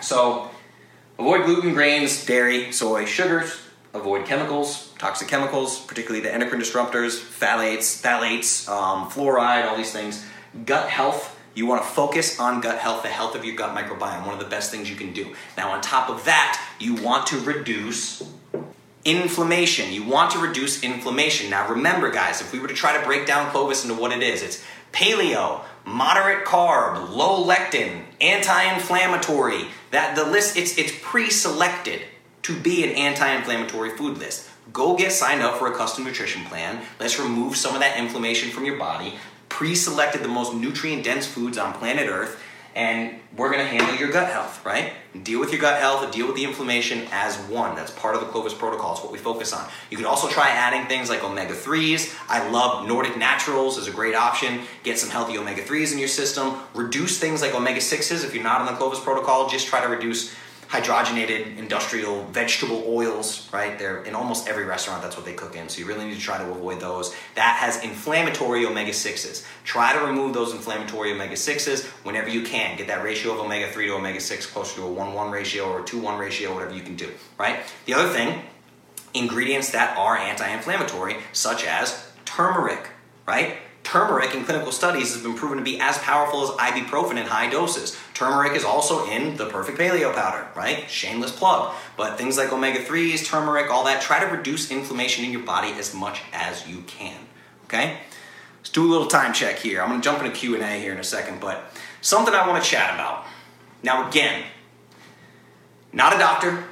so avoid gluten, grains, dairy, soy, sugars. Avoid chemicals, toxic chemicals, particularly the endocrine disruptors, phthalates, phthalates, um, fluoride, all these things. Gut health. You want to focus on gut health, the health of your gut microbiome, one of the best things you can do. Now, on top of that, you want to reduce inflammation. You want to reduce inflammation. Now, remember, guys, if we were to try to break down Clovis into what it is, it's paleo, moderate carb, low lectin, anti-inflammatory. That the list it's it's pre-selected to be an anti-inflammatory food list. Go get signed up for a custom nutrition plan. Let's remove some of that inflammation from your body. Pre-selected the most nutrient-dense foods on planet Earth and we're going to handle your gut health, right? Deal with your gut health, deal with the inflammation as one. That's part of the Clovis protocol. It's what we focus on. You can also try adding things like omega 3s. I love Nordic Naturals is a great option. Get some healthy omega 3s in your system. Reduce things like omega 6s if you're not on the Clovis protocol. Just try to reduce hydrogenated industrial vegetable oils, right? They're in almost every restaurant, that's what they cook in. So you really need to try to avoid those. That has inflammatory omega 6s. Try to remove those inflammatory omega 6s whenever you can. Get that ratio of omega 3 to omega 6 closer to a 1 1 ratio or a 2 1 ratio, whatever you can do, right? The other thing, ingredients that are anti inflammatory, such as turmeric, right? Turmeric in clinical studies has been proven to be as powerful as ibuprofen in high doses. Turmeric is also in the perfect paleo powder, right? Shameless plug. But things like omega 3s, turmeric, all that, try to reduce inflammation in your body as much as you can. Okay? Let's do a little time check here. I'm to jump into Q&A here in a second, but something I want to chat about. Now again, not a doctor.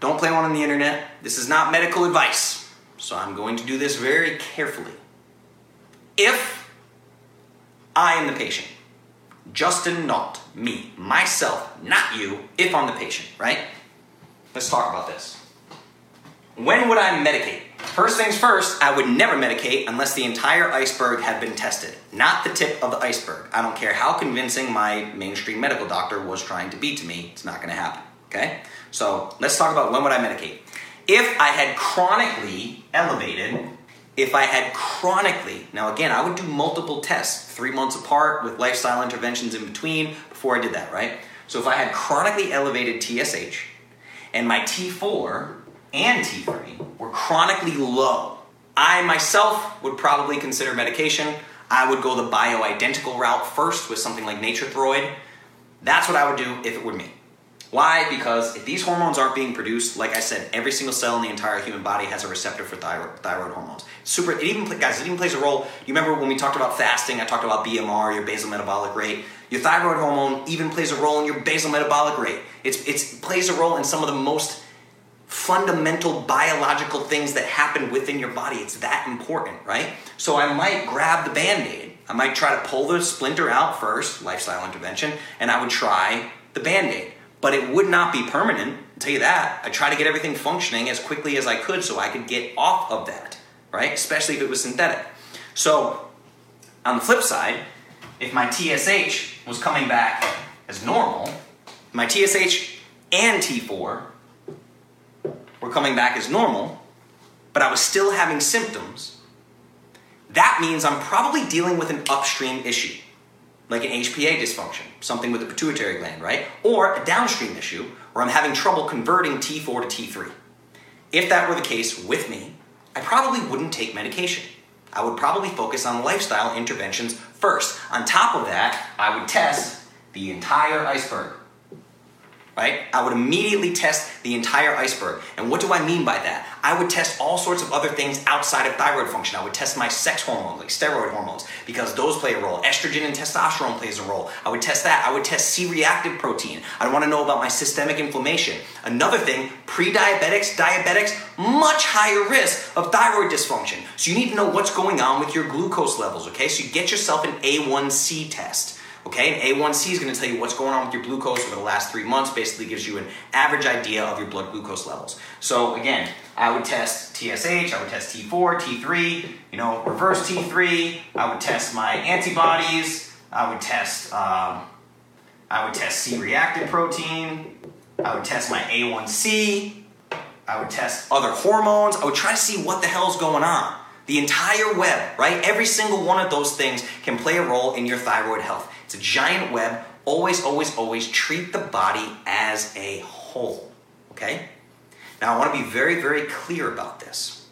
Don't play one on the internet. This is not medical advice. So I'm going to do this very carefully. If I am the patient, Justin not me, myself, not you, if I'm the patient, right? Let's talk about this. When would I medicate? First things first, I would never medicate unless the entire iceberg had been tested, not the tip of the iceberg. I don't care how convincing my mainstream medical doctor was trying to be to me, it's not gonna happen, okay? So let's talk about when would I medicate. If I had chronically elevated if I had chronically, now again, I would do multiple tests, three months apart with lifestyle interventions in between before I did that, right? So if I had chronically elevated TSH and my T4 and T3 were chronically low, I myself would probably consider medication. I would go the bioidentical route first with something like Nature-Throid. That's what I would do if it were me. Why? Because if these hormones aren't being produced, like I said, every single cell in the entire human body has a receptor for thyroid, thyroid hormones. Super. It even guys, it even plays a role. You remember when we talked about fasting? I talked about BMR, your basal metabolic rate. Your thyroid hormone even plays a role in your basal metabolic rate. It's it plays a role in some of the most fundamental biological things that happen within your body. It's that important, right? So I might grab the band-aid. I might try to pull the splinter out first, lifestyle intervention, and I would try the band-aid but it would not be permanent. I'll tell you that. I try to get everything functioning as quickly as I could so I could get off of that, right? Especially if it was synthetic. So, on the flip side, if my TSH was coming back as normal, my TSH and T4 were coming back as normal, but I was still having symptoms, that means I'm probably dealing with an upstream issue like an HPA dysfunction, something with the pituitary gland, right? Or a downstream issue where I'm having trouble converting T4 to T3. If that were the case with me, I probably wouldn't take medication. I would probably focus on lifestyle interventions first. On top of that, I would test the entire iceberg right? I would immediately test the entire iceberg. And what do I mean by that? I would test all sorts of other things outside of thyroid function. I would test my sex hormones, like steroid hormones, because those play a role. Estrogen and testosterone plays a role. I would test that. I would test C-reactive protein. I want to know about my systemic inflammation. Another thing, pre-diabetics, diabetics, much higher risk of thyroid dysfunction. So you need to know what's going on with your glucose levels, okay? So you get yourself an A1C test Okay, and A1C is going to tell you what's going on with your glucose over the last three months. Basically, gives you an average idea of your blood glucose levels. So again, I would test TSH, I would test T4, T3, you know, reverse T3. I would test my antibodies. I would test, um, I would test C-reactive protein. I would test my A1C. I would test other hormones. I would try to see what the hell's going on. The entire web, right? Every single one of those things can play a role in your thyroid health. It's a giant web. Always, always, always treat the body as a whole. Okay? Now, I want to be very, very clear about this.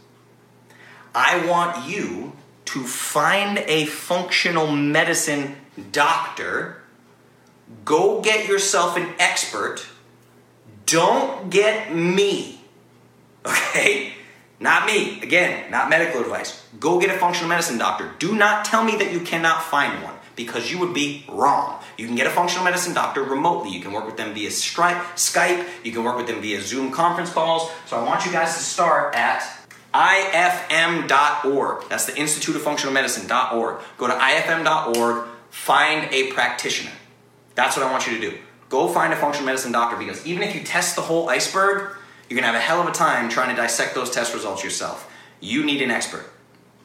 I want you to find a functional medicine doctor, go get yourself an expert. Don't get me. Okay? Not me. Again, not medical advice. Go get a functional medicine doctor. Do not tell me that you cannot find one because you would be wrong. You can get a functional medicine doctor remotely. You can work with them via Skype. You can work with them via Zoom conference calls. So I want you guys to start at ifm.org. That's the Institute of Functional Medicine.org. Go to ifm.org, find a practitioner. That's what I want you to do. Go find a functional medicine doctor because even if you test the whole iceberg, you're gonna have a hell of a time trying to dissect those test results yourself. You need an expert.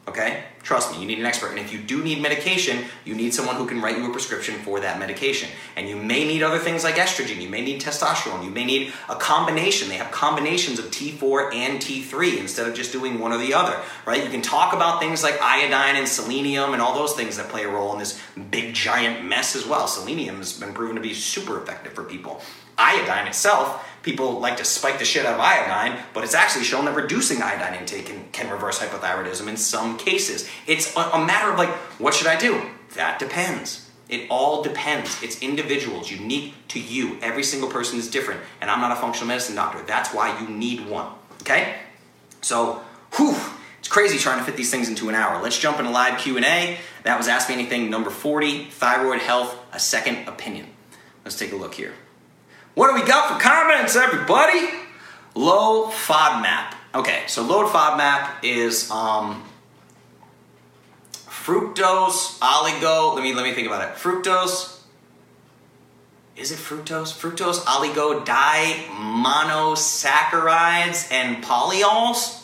Okay? Trust me, you need an expert. And if you do need medication, you need someone who can write you a prescription for that medication. And you may need other things like estrogen, you may need testosterone, you may need a combination. They have combinations of T4 and T3 instead of just doing one or the other, right? You can talk about things like iodine and selenium and all those things that play a role in this big giant mess as well. Selenium has been proven to be super effective for people. Iodine itself people like to spike the shit out of iodine, but it's actually shown that reducing iodine intake can, can reverse hypothyroidism in some cases. It's a, a matter of like, what should I do? That depends. It all depends. It's individuals, unique to you. Every single person is different, and I'm not a functional medicine doctor. That's why you need one. Okay? So, whew, it's crazy trying to fit these things into an hour. Let's jump into live Q&A. That was Ask Me Anything number 40, Thyroid Health, a Second Opinion. Let's take a look here. What do we got for comments, everybody? Low FODMAP. Okay, so low FODMAP is um, fructose, oligo. Let me let me think about it. Fructose. Is it fructose? Fructose, oligo, di monosaccharides, and polyols.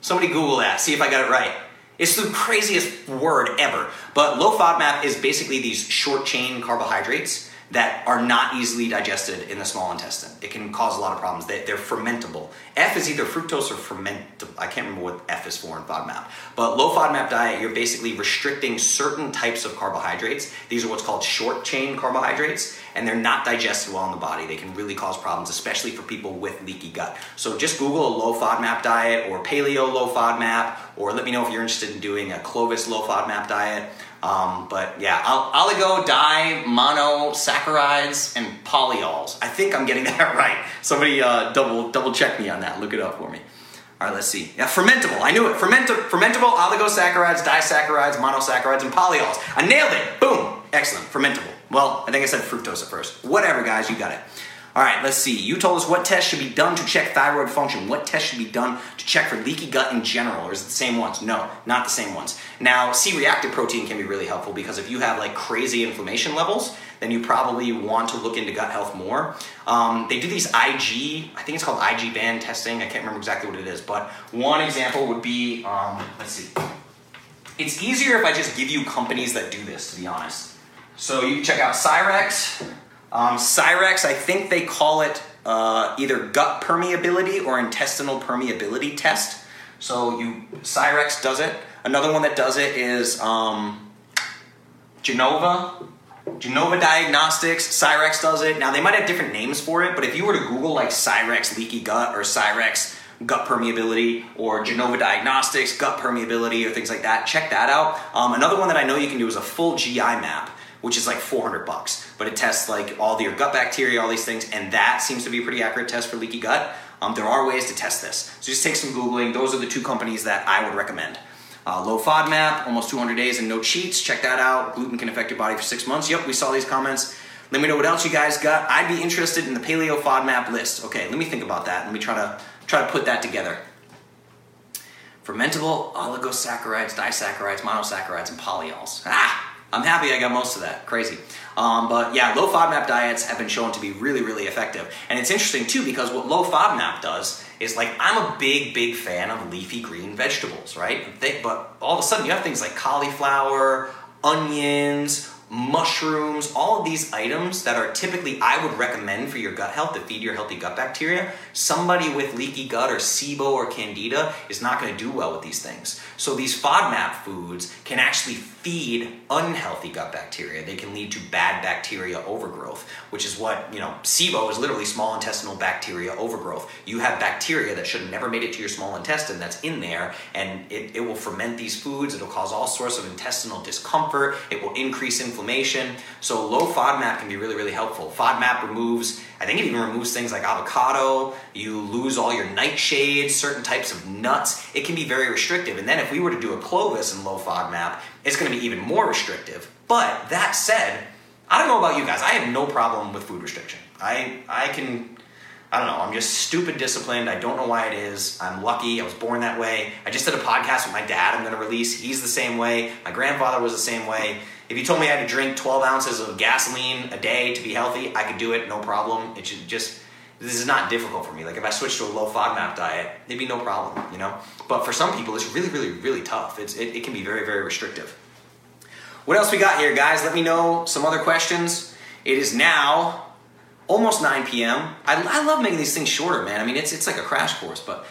Somebody Google that. See if I got it right. It's the craziest word ever. But low FODMAP is basically these short chain carbohydrates that are not easily digested in the small intestine. It can cause a lot of problems. They, are fermentable. F is either fructose or fermentable. I can't remember what F is for in FODMAP. But low FODMAP diet, you're basically restricting certain types of carbohydrates. These are what's called short chain carbohydrates, and they're not digested well in the body. They can really cause problems, especially for people with leaky gut. So just Google a low FODMAP diet or paleo low FODMAP, or let me know if you're interested in doing a Clovis low FODMAP diet. Um, but yeah, oligo, di, monosaccharides, and polyols. I think I'm getting that right. Somebody uh, double double check me on that. Look it up for me. All right, let's see. Yeah, fermentable. I knew it. Ferment- fermentable, oligosaccharides, disaccharides, monosaccharides, and polyols. I nailed it. Boom. Excellent. Fermentable. Well, I think I said fructose at first. Whatever, guys. You got it. All right, let's see. You told us what tests should be done to check thyroid function. What tests should be done to check for leaky gut in general? Or is it the same ones? No, not the same ones. Now, C reactive protein can be really helpful because if you have like crazy inflammation levels, then you probably want to look into gut health more. Um, they do these IG, I think it's called IG band testing. I can't remember exactly what it is, but one example would be, um, let's see. It's easier if I just give you companies that do this, to be honest. So you can check out Cyrex, um, Cyrex, I think they call it uh, either gut permeability or intestinal permeability test. So you Cyrex does it. Another one that does it is um, Genova. Genova Diagnostics, Cyrex does it. Now they might have different names for it, but if you were to Google like Cyrex leaky gut or Cyrex gut permeability or Genova Diagnostics gut permeability or things like that, check that out. Um, another one that I know you can do is a full GI map which is like 400 bucks. But it tests like all your gut bacteria, all these things, and that seems to be a pretty accurate test for leaky gut. Um, there are ways to test this. So just take some Googling. Those are the two companies that I would recommend. Uh, low FODMAP, almost 200 days and no cheats. Check that out. Gluten can affect your body for six months. Yep, we saw these comments. Let me know what else you guys got. I'd be interested in the paleo FODMAP list. Okay, let me think about that. Let me try to try to put that together. Fermentable oligosaccharides, disaccharides, monosaccharides, and polyols. Ah, I'm happy I got most of that. Crazy. Um, but yeah, low FODMAP diets have been shown to be really, really effective. And it's interesting too because what low FODMAP does is like I'm a big, big fan of leafy green vegetables, right? But all of a sudden you have things like cauliflower, onions, mushrooms, all of these items that are typically I would recommend for your gut health to feed your healthy gut bacteria. Somebody with leaky gut or SIBO or candida is not going to do well with these things. So these FODMAP foods can actually feed unhealthy gut bacteria. They can lead to bad bacteria overgrowth, which is what, you know, SIBO is literally small intestinal bacteria overgrowth. You have bacteria that should have never made it to your small intestine that's in there, and it, it will ferment these foods. It'll cause all sorts of intestinal discomfort. It will increase inflammation. So low FODMAP can be really, really helpful. FODMAP removes, I think it even removes things like avocado. You lose all your nightshades, certain types of nuts. It can be very restrictive. And then if we were to do a Clovis and low FODMAP, it's going to be even more restrictive. But that said, I don't know about you guys. I have no problem with food restriction. I I can I don't know. I'm just stupid disciplined. I don't know why it is. I'm lucky. I was born that way. I just did a podcast with my dad. I'm going to release. He's the same way. My grandfather was the same way. If you told me I had to drink 12 ounces of gasoline a day to be healthy, I could do it. No problem. It should just this is not difficult for me. Like if I switched to a low FODMAP diet, it'd be no problem, you know. But for some people, it's really, really, really tough. It's it, it can be very, very restrictive. What else we got here, guys? Let me know some other questions. It is now almost 9 p.m. I, I love making these things shorter, man. I mean, it's it's like a crash course. But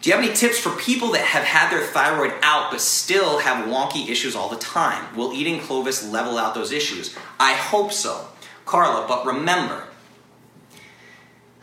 do you have any tips for people that have had their thyroid out but still have wonky issues all the time? Will eating Clovis level out those issues? I hope so, Carla. But remember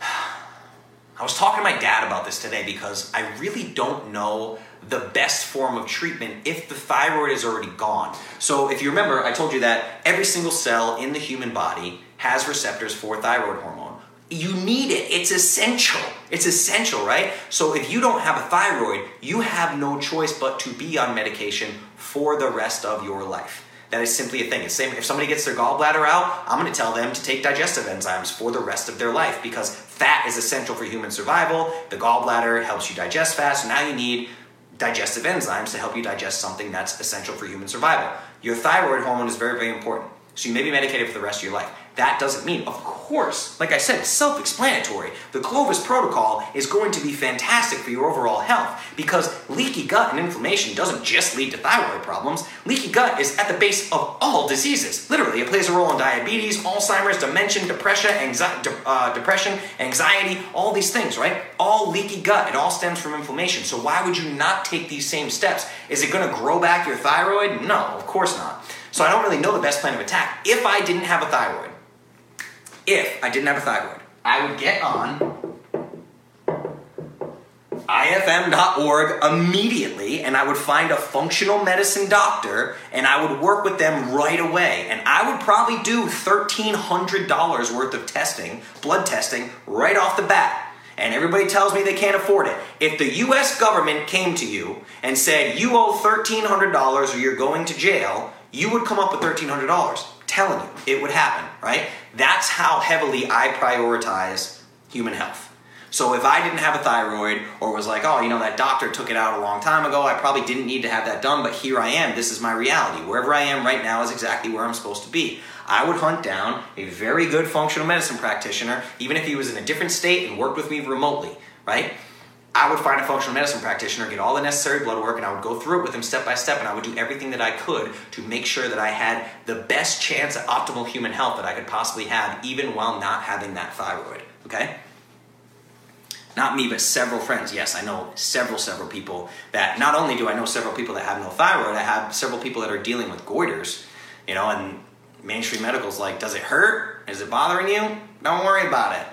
I was talking to my dad about this today because I really don't know the best form of treatment if the thyroid is already gone. So, if you remember, I told you that every single cell in the human body has receptors for thyroid hormone. You need it, it's essential. It's essential, right? So, if you don't have a thyroid, you have no choice but to be on medication for the rest of your life. That is simply a thing. It's same if somebody gets their gallbladder out, I'm going to tell them to take digestive enzymes for the rest of their life because fat is essential for human survival. The gallbladder helps you digest fast. So now you need digestive enzymes to help you digest something that's essential for human survival. Your thyroid hormone is very, very important. So you may be medicated for the rest of your life. That doesn't mean, of course, like I said, it's self explanatory. The Clovis protocol is going to be fantastic for your overall health because leaky gut and inflammation doesn't just lead to thyroid problems. Leaky gut is at the base of all diseases. Literally, it plays a role in diabetes, Alzheimer's, dementia, depression, anxiety, uh, depression, anxiety, all these things, right? All leaky gut. It all stems from inflammation. So why would you not take these same steps? Is it going to grow back your thyroid? No, of course not. So I don't really know the best plan of attack. If I didn't have a thyroid, if I didn't have a thyroid, I would get on ifm.org immediately and I would find a functional medicine doctor and I would work with them right away. And I would probably do $1,300 worth of testing, blood testing, right off the bat. And everybody tells me they can't afford it. If the US government came to you and said, you owe $1,300 or you're going to jail, you would come up with $1,300. Telling you, it would happen, right? That's how heavily I prioritize human health. So if I didn't have a thyroid or was like, oh, you know, that doctor took it out a long time ago, I probably didn't need to have that done, but here I am. This is my reality. Wherever I am right now is exactly where I'm supposed to be. I would hunt down a very good functional medicine practitioner, even if he was in a different state and worked with me remotely, right? I would find a functional medicine practitioner, get all the necessary blood work, and I would go through it with him step by step, and I would do everything that I could to make sure that I had the best chance at optimal human health that I could possibly have, even while not having that thyroid. Okay? Not me, but several friends. Yes, I know several, several people that not only do I know several people that have no thyroid, I have several people that are dealing with goiters, you know, and mainstream medical's like, does it hurt? Is it bothering you? Don't worry about it.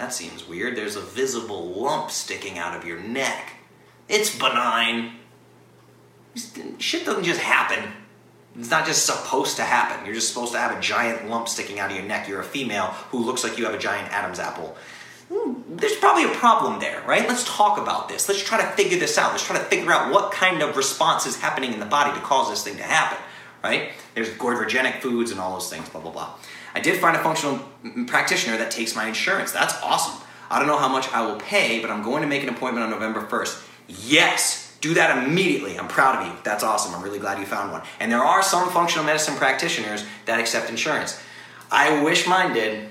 That seems weird. There's a visible lump sticking out of your neck. It's benign. Shit doesn't just happen. It's not just supposed to happen. You're just supposed to have a giant lump sticking out of your neck. You're a female who looks like you have a giant Adam's apple. Hmm, there's probably a problem there, right? Let's talk about this. Let's try to figure this out. Let's try to figure out what kind of response is happening in the body to cause this thing to happen, right? There's goitrogenic foods and all those things, blah, blah, blah. I did find a functional practitioner that takes my insurance. That's awesome. I don't know how much I will pay, but I'm going to make an appointment on November 1st. Yes, do that immediately. I'm proud of you. That's awesome. I'm really glad you found one. And there are some functional medicine practitioners that accept insurance. I wish mine did.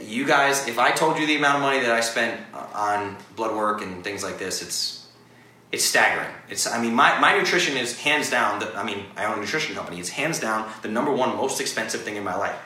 You guys, if I told you the amount of money that I spent uh, on blood work and things like this, it's it's staggering. It's I mean my, my nutrition is hands down the, I mean I own a nutrition company. It's hands down the number one most expensive thing in my life.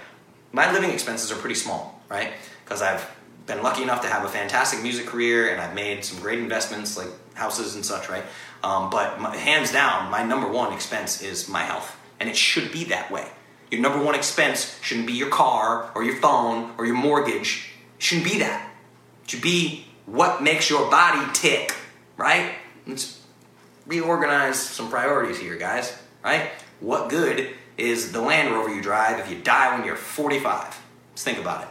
My living expenses are pretty small, right? Because I've been lucky enough to have a fantastic music career and I've made some great investments like houses and such, right? Um, but my, hands down, my number one expense is my health, and it should be that way. Your number one expense shouldn't be your car or your phone or your mortgage. It shouldn't be that. It should be what makes your body tick, right? Let's reorganize some priorities here, guys, right? What good is the Land Rover you drive if you die when you're 45? Let's think about it.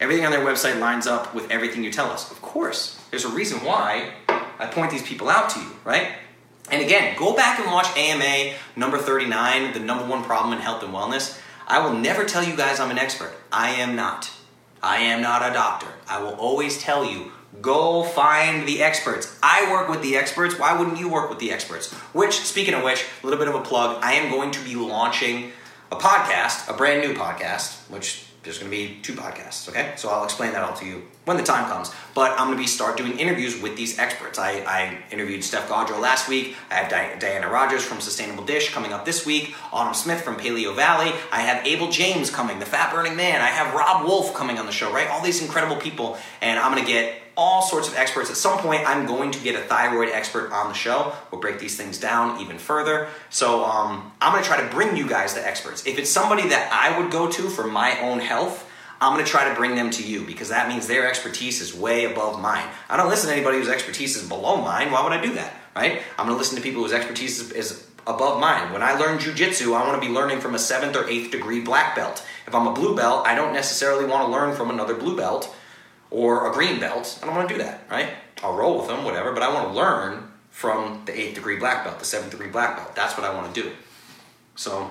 Everything on their website lines up with everything you tell us. Of course, there's a reason why I point these people out to you, right? And again, go back and watch AMA number 39, the number one problem in health and wellness. I will never tell you guys I'm an expert. I am not. I am not a doctor. I will always tell you go find the experts. I work with the experts. Why wouldn't you work with the experts? Which, speaking of which, a little bit of a plug, I am going to be launching a podcast, a brand new podcast, which there's going to be two podcasts, okay? So I'll explain that all to you when the time comes. But I'm going to be start doing interviews with these experts. I, I interviewed Steph Gaudreau last week. I have Di- Diana Rogers from Sustainable Dish coming up this week. Autumn Smith from Paleo Valley. I have Abel James coming, the fat burning man. I have Robb Wolf coming on the show, right? All these incredible people, and I'm going to get all sorts of experts. At some point, I'm going to get a thyroid expert on the show. We'll break these things down even further. So um, I'm going to try to bring you guys the experts. If it's somebody that I would go to for my own health, I'm going to try to bring them to you because that means their expertise is way above mine. I don't listen to anybody whose expertise is below mine. Why would I do that, right? I'm going to listen to people whose expertise is, is above mine. When I learn jujitsu, I want to be learning from a seventh or eighth degree black belt. If I'm a blue belt, I don't necessarily want to learn from another blue belt or a green belt. I don't want to do that, right? I'll roll with them, whatever, but I want to learn from the eighth degree black belt, the seventh degree black belt. That's what I want to do. So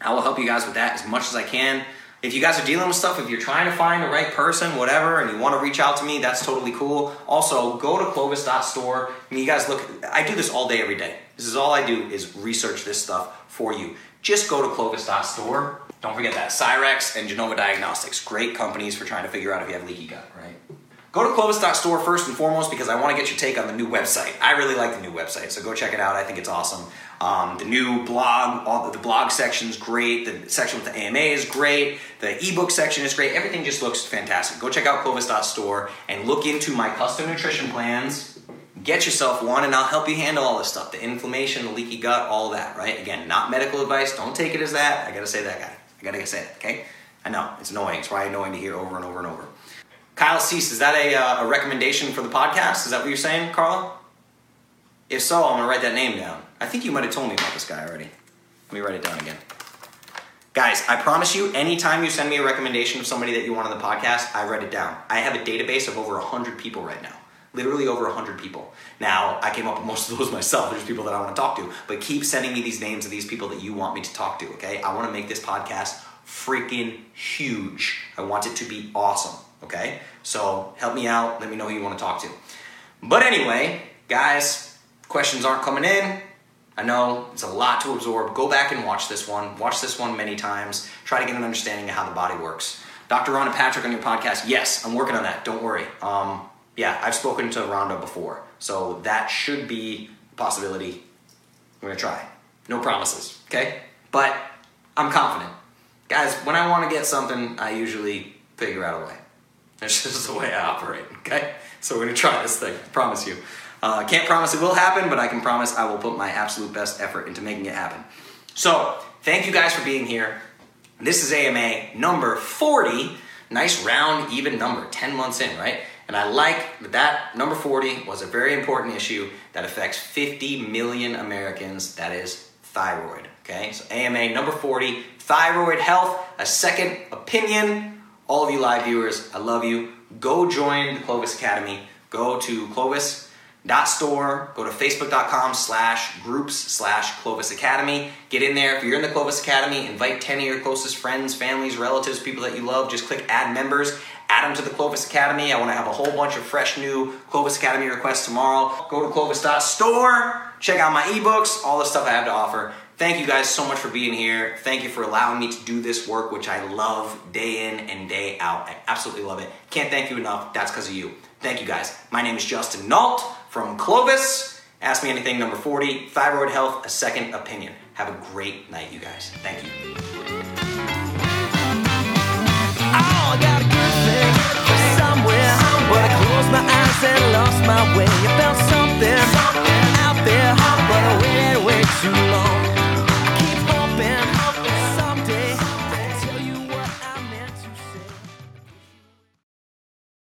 I will help you guys with that as much as I can. If you guys are dealing with stuff, if you're trying to find the right person, whatever, and you want to reach out to me, that's totally cool. Also, go to clovis.store. I mean, you guys look, I do this all day, every day. This is all I do is research this stuff for you. Just go to clovis.store. Don't forget that. Cyrex and Genova Diagnostics, great companies for trying to figure out if you have leaky gut, right? Go to clovis.store first and foremost because I want to get your take on the new website. I really like the new website, so go check it out. I think it's awesome. Um, the new blog, all the, the blog section is great. The section with the AMA is great. The ebook section is great. Everything just looks fantastic. Go check out clovis.store and look into my custom nutrition plans. Get yourself one, and I'll help you handle all this stuff the inflammation, the leaky gut, all that, right? Again, not medical advice. Don't take it as that. I gotta say that guy. I gotta say that, okay? I know, it's annoying. It's probably annoying to hear over and over and over. Kyle Cease, is that a, uh, a recommendation for the podcast? Is that what you're saying, Carla? If so, I'm gonna write that name down. I think you might have told me about this guy already. Let me write it down again. Guys, I promise you, anytime you send me a recommendation of somebody that you want on the podcast, I write it down. I have a database of over 100 people right now. Literally over 100 people. Now, I came up with most of those myself. There's people that I want to talk to. But keep sending me these names of these people that you want me to talk to, okay? I want to make this podcast freaking huge. I want it to be awesome, okay? So help me out. Let me know who you want to talk to. But anyway, guys, questions aren't coming in. I know it's a lot to absorb. Go back and watch this one. Watch this one many times. Try to get an understanding of how the body works. Dr. Rhonda Patrick on your podcast. Yes, I'm working on that. Don't worry. Um, yeah, I've spoken to Rhonda before, so that should be a possibility. I'm gonna try. No promises, okay? But I'm confident. Guys, when I want to get something, I usually figure out a way. That's just the way I operate, okay? So we're gonna try this thing, I promise you. Uh, can't promise it will happen, but I can promise I will put my absolute best effort into making it happen. So, thank you guys for being here. This is AMA number 40. Nice round, even number, 10 months in, right? And I like that that number 40 was a very important issue that affects 50 million Americans. That is thyroid. Okay, so AMA number 40, thyroid health, a second opinion. All of you live viewers, I love you. Go join the Clovis Academy. Go to clovis.store, go to facebook.com slash groups slash Clovis Academy. Get in there. If you're in the Clovis Academy, invite 10 of your closest friends, families, relatives, people that you love. Just click add members add them to the Clovis Academy. I want to have a whole bunch of fresh new Clovis Academy requests tomorrow. Go to clovis.store, check out my ebooks, all the stuff I have to offer. Thank you guys so much for being here. Thank you for allowing me to do this work, which I love day in and day out. I absolutely love it. Can't thank you enough. That's because of you. Thank you guys. My name is Justin Nault from Clovis. Ask me anything, number 40, thyroid health, a second opinion. Have a great night, you guys. Thank you.
Oh, I got a
good thing somewhere, but I closed my eyes and lost my way. Felt something, something out there, but I waited way too long.